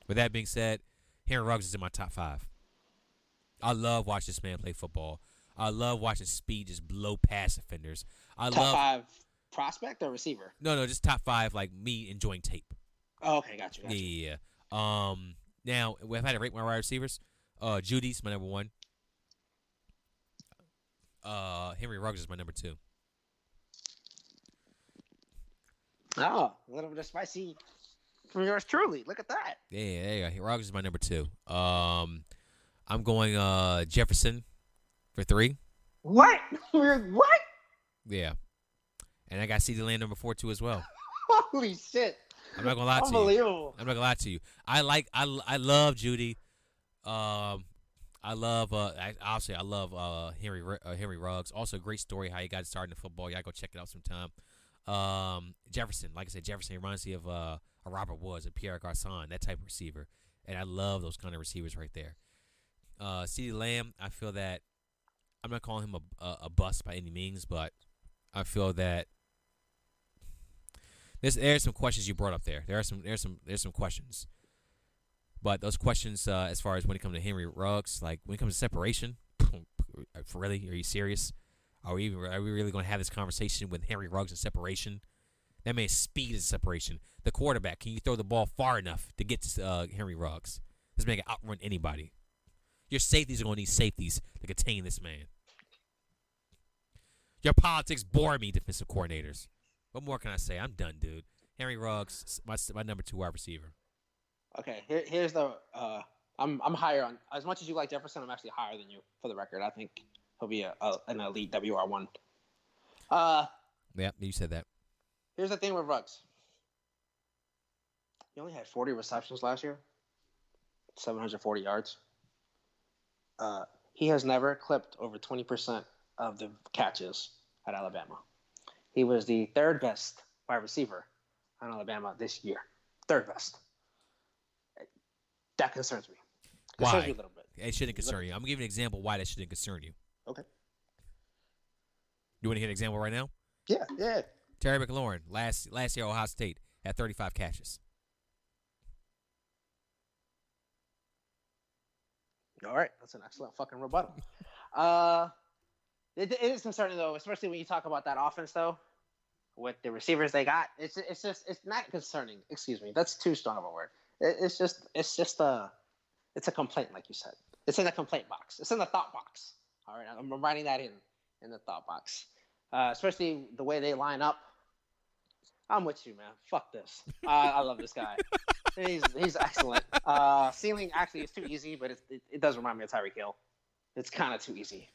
With that being said, Henry Ruggs is in my top five. I love watching this man play football. I love watching speed just blow past defenders. I Top love five prospect or receiver? no no just top five like me enjoying tape. Oh, okay, got you. Got Yeah, you. Um, now we've had to rate my wide receivers. Uh, Jeudy's my number one. Uh, Henry Ruggs is my number two. Oh, a little bit of spicy from yours truly. Look at that. Yeah, yeah, yeah. yeah. Ruggs is my number two. Um, I'm going uh Jefferson for three. What? what? Yeah, and I got CeeDee Lamb number four too as well. Holy shit! I'm not gonna lie to you. Unbelievable. I'm not gonna lie to you. I like I, I love Jeudy. Um, I love uh I, obviously I love uh Henry uh, Henry Ruggs. Also, great story how he got started in football. Y'all go check it out sometime. Um, Jefferson, like I said, Jefferson reminds me of uh a Robert Woods, a Pierre Garcon, that type of receiver, and I love those kind of receivers right there. Uh, CeeDee Lamb, I feel that I'm not calling him a, a a bust by any means, but I feel that there's there's some questions you brought up there. There are some there's some there's some questions, but those questions uh, as far as when it comes to Henry Ruggs, like when it comes to separation, really, are you serious? Are we even, are we really going to have this conversation with Henry Ruggs and separation? That man's speed is separation. The quarterback, can you throw the ball far enough to get to uh, Henry Ruggs? This man can outrun anybody. Your safeties are going to need safeties to contain this man. Your politics bore me, defensive coordinators. What more can I say? I'm done, dude. Henry Ruggs, my, my number two wide receiver. Okay, here, here's the. Uh, I'm I'm higher on as much as you like Jefferson. I'm actually higher than you for the record. I think he'll be a, a an elite WR one. Uh, Yeah, you said that. here's the thing with Ruggs. He only had 40 receptions last year, 740 yards. Uh, he has never clipped over 20% of the catches at Alabama. He was the third best wide receiver on Alabama this year. Third best. That concerns me. Concerns Why? me a little bit. It shouldn't concern you. I'm gonna give you an example why that shouldn't concern you. Okay. You want to hear an example right now? Yeah, yeah. Terry McLaurin last last year at Ohio State had 35 catches. All right, that's an excellent fucking rebuttal. uh, it, it is concerning though, especially when you talk about that offense though, with the receivers they got. It's it's just it's not concerning. Excuse me, that's too strong of a word. It, it's just it's just a it's a complaint, like you said. It's in the complaint box. It's in the thought box. All right, I'm writing that in in the thought box. Uh, especially the way they line up. I'm with you, man. Fuck this. I love this guy. He's he's excellent. Uh, ceiling actually is too easy, but it, it, it does remind me of Tyreek Hill. It's kind of too easy.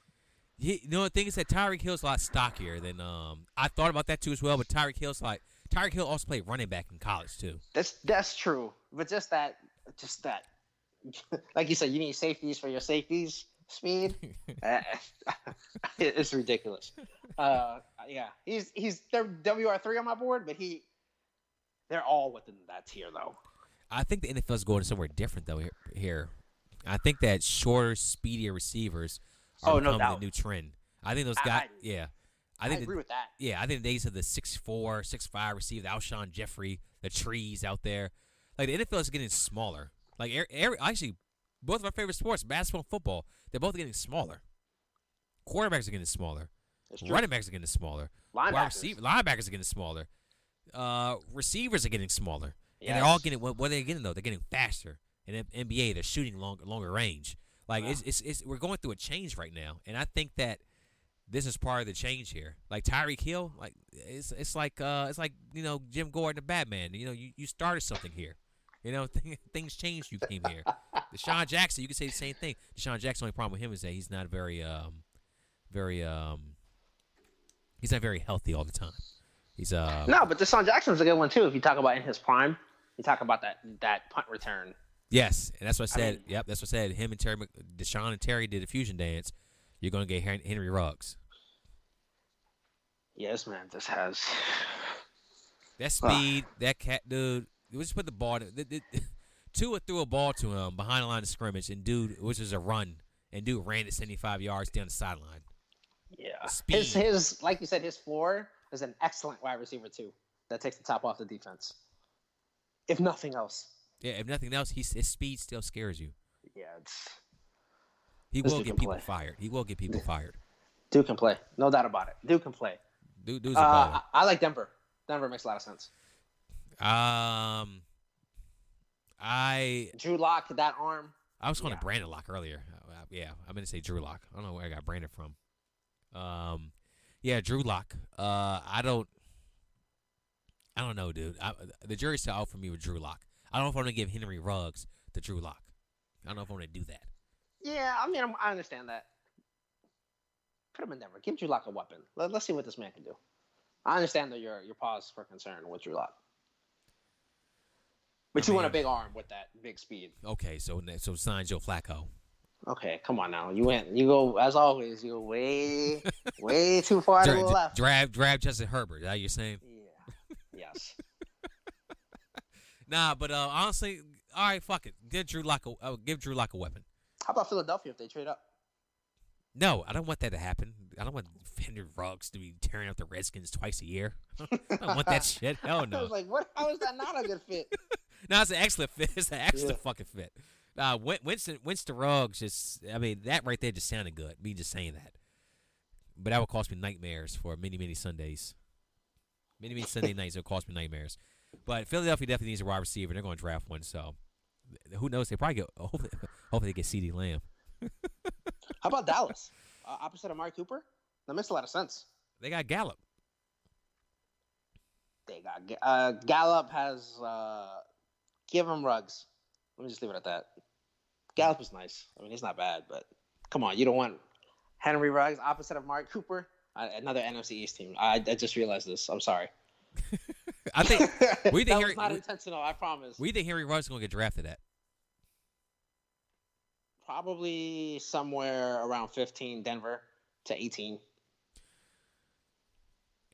He, you know the thing is that Tyreek Hill's a lot stockier than um. I thought about that too as well, but Tyreek Hill's like Tyreek Hill also played running back in college too. That's that's true, but just that, just that, like you said, you need safeties for your safeties speed. Uh, it's ridiculous. Uh, yeah, he's he's WR three on my board, but he, they're all within that tier though. I think the NFL's going somewhere different though here. I think that shorter, speedier receivers are Oh, becoming the new trend. I think those I- guys. Yeah, I, I think. agree the, with that. yeah, I think the days of the six four, six five receiver, the Alshon Jeffery, the trees out there, like the NFL is getting smaller. Like er, er, actually, both of our favorite sports, basketball and football, they're both getting smaller. Quarterbacks are getting smaller. Running backs are getting smaller. Linebackers. receiver, linebackers are getting smaller. Uh, receivers are getting smaller, and they're all getting what, what are they getting though? They're getting faster. In M- NBA, they're shooting longer, longer range. Like Yeah. it's, it's it's we're going through a change right now, and I think that this is part of the change here. Like Tyreek Hill, like it's it's like uh it's like you know Jim Gordon, the Batman. You know, you, you started something here. You know, things changed. You came here. DeSean Jackson, you can say the same thing. DeSean Jackson, only problem with him is that he's not very um very um he's not very healthy all the time. He's uh No, but DeSean Jackson's a good one too. If you talk about in his prime, you talk about that that punt return. Yes, and that's what I I said. mean- yep, that's what I said. Him and Terry, Mc- DeSean and Terry did a fusion dance. You're gonna get Henry Ruggs. Yes, man. This has. That speed, that cat dude. We just put the ball. To, the, the, Tua threw a ball to him behind the line of scrimmage, and dude, which was a run, and dude ran it 75 yards down the sideline. Yeah. Speed. His his like you said, his floor is an excellent wide receiver too. That takes the top off the defense. If nothing else. Yeah, if nothing else, his speed still scares you. Yeah, it's He will get people play. fired. He will get people fired. Duke can play. No doubt about it. Duke can play. Dude, dude's a Uh. I, I like Denver. Denver makes a lot of sense. Um, I Drew Lock, that arm. I was going Yeah. it Brandon Lock earlier. Uh, uh, yeah, I'm gonna say Drew Lock. I don't know where I got Brandon from. Um, yeah, Drew Lock. Uh, I don't. I don't know, dude. I, the jury's still out for me with Drew Lock. I don't know if I'm gonna give Henry Ruggs the Drew Lock. I don't know if I'm gonna do that. Yeah, I mean, I'm, I understand that. Put him in Denver. Give Drew Lock a weapon. Let, let's see what this man can do. I understand that your your pause for concern with Drew Lock. But I you want a big arm with that big speed. Okay, so so sign Joe Flacco. Okay, come on now. You went. You go as always. You go way, way too far to the left. Drab, drab Justin Herbert. Is that you're saying? Yes. Nah, but uh, honestly, all right, fuck it. Give Drew Lock a uh, give Drew Lock a weapon. How about Philadelphia if they trade up? No, I don't want that to happen. I don't want Henry Ruggs to be tearing up the Redskins twice a year. I don't want that shit. Hell no. I was like, what? How is that not a good fit? No, it's an excellent fit. It's an excellent Yeah. fucking fit. Uh, Win- Winston Winston Ruggs just, I mean, that right there just sounded good. Me just saying that, but that would cost me nightmares for many many Sundays. Many Sunday nights it would cost me nightmares. But Philadelphia definitely needs a wide receiver. They're going to draft one, so who knows? They probably get. Hopefully, hopefully they get CeeDee Lamb. How about Dallas? Uh, opposite of Amari Cooper? That makes a lot of sense. They got Gallup. They got uh, Gallup has uh, give him Ruggs. Let me just leave it at that. Gallup is nice. I mean, he's not bad, but come on, you don't want Henry Ruggs opposite of Amari Cooper. Uh, another NFC East team. I, I just realized this. I'm sorry. I think we that think was Harry- not we- intentional. I promise. we think Ruggs is going to get drafted at. Probably somewhere around 15, Denver to 18.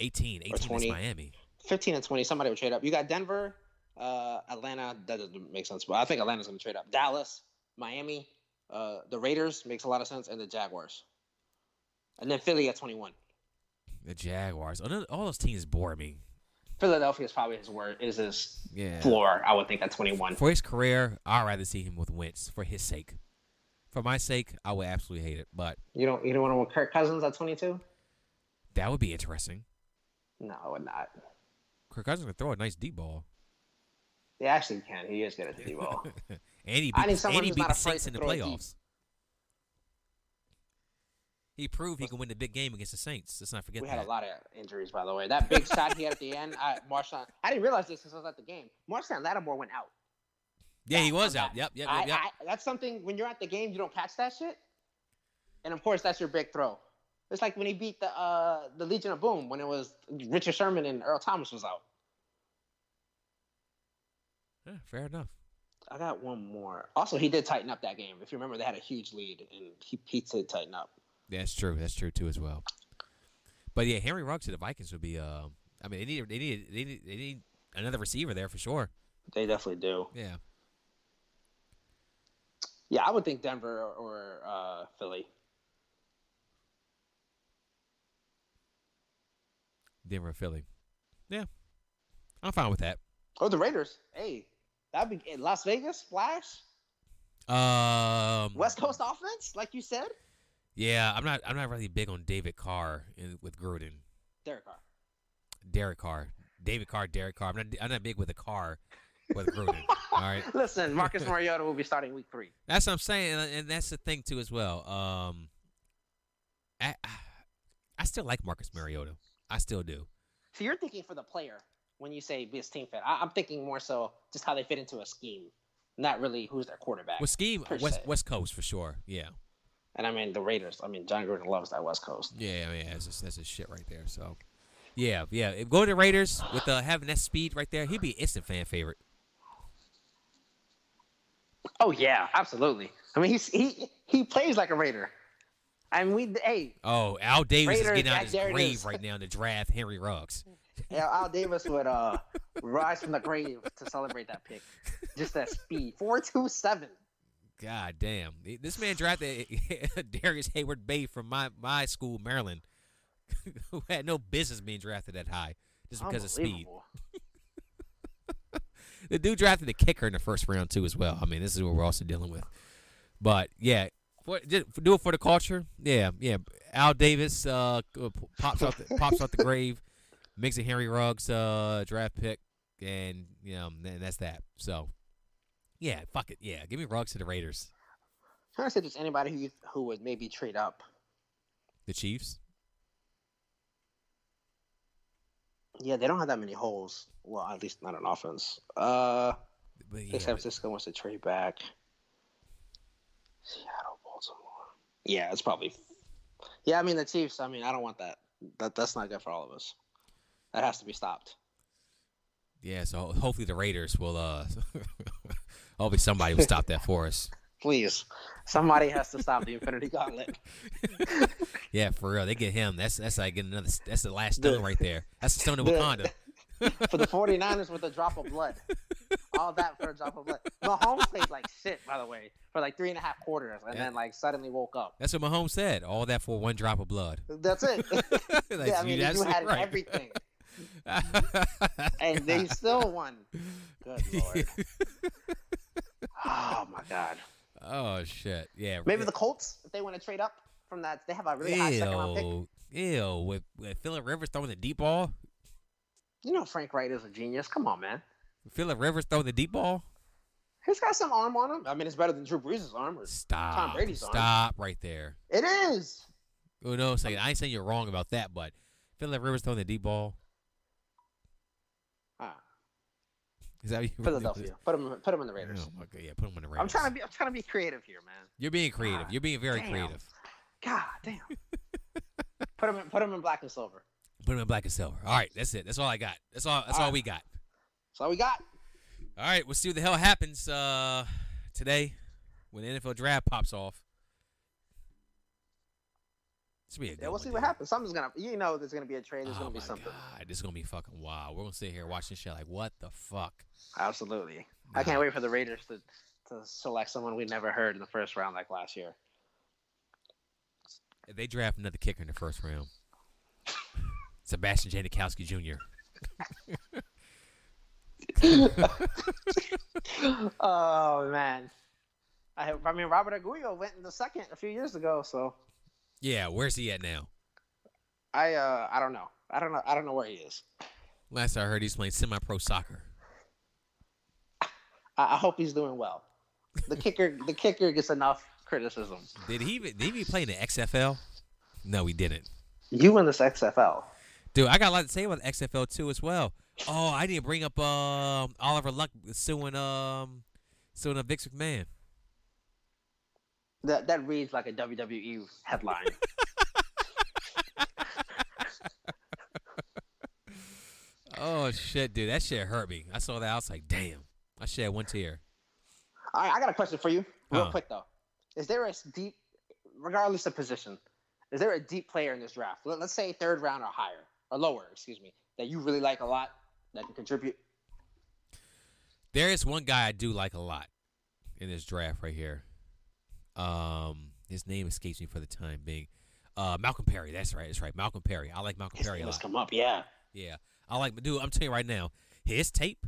18. 18 is 20. Miami. 15 and 20, somebody would trade up. You got Denver, uh, Atlanta, that doesn't make sense, but I think Atlanta's going to trade up. Dallas, Miami, uh, the Raiders makes a lot of sense, and the Jaguars. And then Philly at 21. The Jaguars. All those teams bore me. Philadelphia is probably his word, is his Yeah. floor, I would think, at 21. For his career, I'd rather see him with Wentz for his sake. For my sake, I would absolutely hate it, but You don't you don't want to with Kirk Cousins at 22? that would be interesting. No, I would not. Kirk Cousins can throw a nice deep ball, They actually can. He is good at the deep ball. and he I beat, need the- someone and he beat not the Saints in the playoffs. He proved he can win the big game against the Saints. Let's not forget We that. had a lot of injuries, by the way. That big shot he had at the end, I, Marshon. I didn't realize this since I was at the game. Marshon Lattimore went out. yeah, he was out. that. Yep, yep, I, yep, yep. I, that's something when you're at the game, you don't catch that shit. And of course, that's your big throw. It's like when he beat the uh, the Legion of Boom when it was Richard Sherman and Earl Thomas was out. Yeah, fair enough. I got one more. Also, he did tighten up that game. If you remember, they had a huge lead, and he, he did tighten up. That's true. That's true too as well. But yeah, Henry Ruggs to the Vikings would be. Uh, I mean, they need they need they need, they need another receiver there for sure. They definitely do. Yeah. Yeah, I would think Denver or, or uh, Philly. Denver, Philly. Yeah, I'm fine with that. Or the Raiders. Hey, that'd be Las Vegas, Flash, Um, West Coast offense, like you said. Yeah, I'm not. I'm not really big on David Carr in, with Gruden. Derek Carr. Derek Carr, David Carr, Derek Carr. I'm not. I'm not big with the Carr. with Gruden. All right. Listen, Marcus Mariota will be starting week three. That's what I'm saying, and- that's the thing too as well. Um, I I still like Marcus Mariota. I still do. So you're thinking for the player when you say be a team fit. I, I'm thinking more so just how they fit into a scheme, not really who's their quarterback. With scheme, West. West Coast for sure. Yeah, And I mean the Raiders. I mean Jon Gruden loves that West Coast. yeah, I mean that's just, that's just shit right there. So, yeah, yeah. If go to Raiders with uh, having that speed right there, he'd be instant fan favorite. Oh yeah, absolutely. I mean he's he he plays like a Raider. I mean we hey Oh, Al Davis is getting out that- his grave right now to draft Henry Ruggs. yeah, Al Davis would uh rise from the grave to celebrate that pick. Just that speed, four two seven. God damn, this man drafted Darrius Heyward-Bey from my my school, Maryland, who had no business being drafted that high just because of speed. The dude drafted a kicker in the first round too, as well. I mean, this is what we're also dealing with. But yeah, for, just do it for the culture. Yeah, yeah. Al Davis uh, pops out the, pops out the grave, makes a Henry Ruggs uh, draft pick, and you know, and that's that. So yeah, fuck it. Yeah, give me Ruggs to the Raiders, i trying to say just anybody who who would maybe trade up. the Chiefs. Yeah, they don't have that many holes. Well, at least not on offense. Uh, But yeah, San Francisco wants to trade back. Seattle, Baltimore. Yeah, it's probably. Yeah, I mean the Chiefs. I mean, I don't want that. That that's not good for all of us. That has to be stopped. yeah. So hopefully the Raiders will. uh Hopefully somebody will stop that for us. Please, somebody has to stop the Infinity Gauntlet. Yeah, for real. They get him. That's that's like getting another. That's the last The- stone right there. That's the stone of the- Wakanda. for the 49ers with a drop of blood. All that for a drop of blood. Mahomes played like shit, by the way, for like three and a half quarters, and Yeah. then like suddenly woke up. That's what Mahomes said. All that for one drop of blood. That's it. Like, yeah, I mean, you you had right. everything, and they still won. Good lord. Oh my god. oh shit! Yeah. Maybe the Colts, if they want to trade up from that, they have a really high second round pick. Ew. With, with Philip Rivers throwing the deep ball. You know Frank Reich is a genius. Come on, man. Philip Rivers throwing the deep ball. He's got some arm on him. I mean, it's better than Drew Brees' arm. or- Stop. Tom Brady's arm. Stop right there. It is. Oh no, saying I ain't saying you're wrong about that, but Philip Rivers throwing the deep ball. Ah, Is that what you Philadelphia. Put him. Put him in the Raiders. Oh god! Yeah, put him in the Raiders. I'm trying to be. I'm trying to be creative here, man. You're being creative. God You're being very damn. creative. God damn. put him. In, put him in black and silver. Put him in black and silver. All right, that's it. That's all I got. That's all. That's all, All right. we got. That's all we got. All right, we'll see what the hell happens uh, today when the NFL draft pops off. Will be a good Yeah, we'll see what happens. Something's gonna. You know, there's gonna be a trade. There's Oh gonna be something. god, this is gonna be fucking wild. We're gonna sit here watching shit like, what the fuck? Absolutely. I can't wait for the Raiders to to select someone we never heard in the first round like last year. If they draft another kicker in the first round, Sebastian Janikowski Jr. oh man. I, I mean, Roberto Aguayo went in the second a few years ago, so Yeah, where's he at now? I uh I don't know. I don't know. I don't know where he is. Last I heard, he's playing semi-pro soccer. I, I hope he's doing well. The kicker, the kicker gets enough criticism. Did he did he play in the XFL? No, he didn't. You in this XFL? Dude, I got a lot to say about the XFL too as well. Oh, I didn't bring up um Oliver Luck suing um suing a Vince McMahon. That that reads like a WWE headline. Oh shit, dude, that shit hurt me. I saw that, I was like, damn. I shed one tear. All right, I got a question for you, real Huh. quick though. Is there a deep, regardless of position, is there a deep player in this draft? Let, us say third round or higher or lower, excuse me, that you really like a lot that can contribute? There is one guy I do like a lot in this draft right here. Um, his name escapes me for the time being. Uh, Malcolm Perry. That's right. That's right. Malcolm Perry. I like Malcolm His Perry a name has lot. come up, yeah. Yeah, I like. Dude, I'm telling you right now, his tape.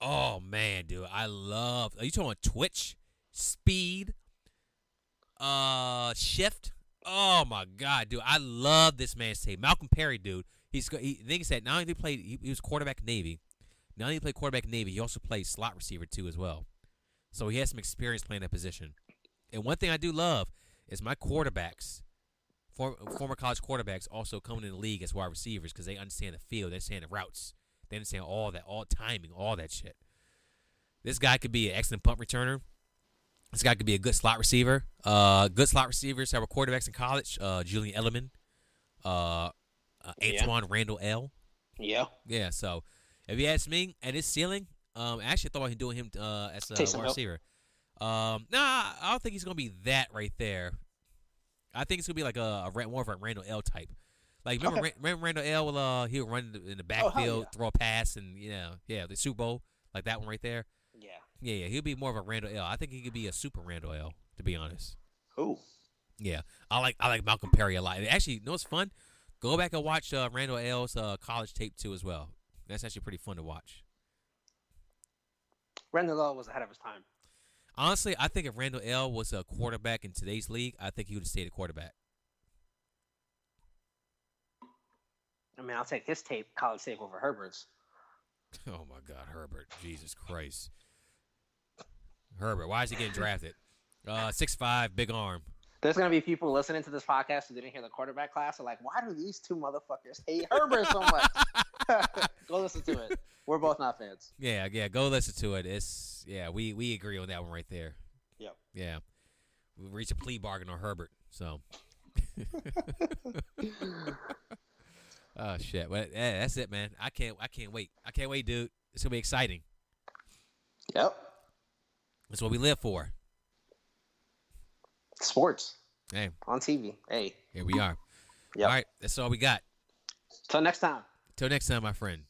Oh man, dude, I love. Are you talking about Twitch, speed, uh, shift? Oh my god, dude, I love this man's tape. Malcolm Perry, dude. He's he. He said not only did he play, he, he was quarterback Navy. Not only played quarterback Navy, he also played slot receiver too as well. So he has some experience playing that position. And one thing I do love is my quarterbacks, for, former college quarterbacks, also coming in the league as wide receivers because they understand the field, they understand the routes, they understand all that, all timing, all that shit. This guy could be an excellent punt returner. This guy could be a good slot receiver. Uh, good slot receivers that were quarterbacks in college. Uh, Julian Edelman, uh, uh, Yeah. Antwaan Randle El. Yeah. Yeah, so if you ask me, at his ceiling, um, I actually thought about doing him uh, as a Taysom wide Hill. Um, nah, I don't think he's gonna be that right there. I think it's gonna be like a, a more of a Randle El type. Like remember, Okay. Remember Randle El? Will, uh, he would run in the, Oh, backfield, yeah. throw a pass, and you know, yeah, the Super Bowl like that one right there. Yeah. Yeah, yeah, he'll be more of a Randle El. I think he could be a super Randle El. To be honest. Ooh. Yeah, I like I like Malcolm Perry a lot. Actually, you know what's fun? Go back and watch uh, Randle El's uh, college tape too as well. That's actually pretty fun to watch. Randle El was ahead of his time. Honestly, I think if Randle El was a quarterback in today's league, I think he would have stayed a quarterback. I mean, I'll take his tape, college tape, over Herbert's. Oh my God, Herbert! Jesus Christ, Herbert! Why is he getting drafted? Uh, six five, big arm. There's gonna be people listening to this podcast who didn't hear the quarterback class. Are like, why do these two motherfuckers hate Herbert so much? Go listen to it. We're both not fans. Yeah, yeah. Go listen to it. It's yeah. We we agree on that one right there. Yep. Yeah, we reached a plea bargain on Herbert. So. oh shit! Well, yeah, that's it, man. I can't. I can't wait. I can't wait, dude. It's gonna be exciting. Yep. That's what we live for. Sports Hey, on TV. Hey. here we are. Yep. All right, that's all we got. Till next time. Till next time, my friend.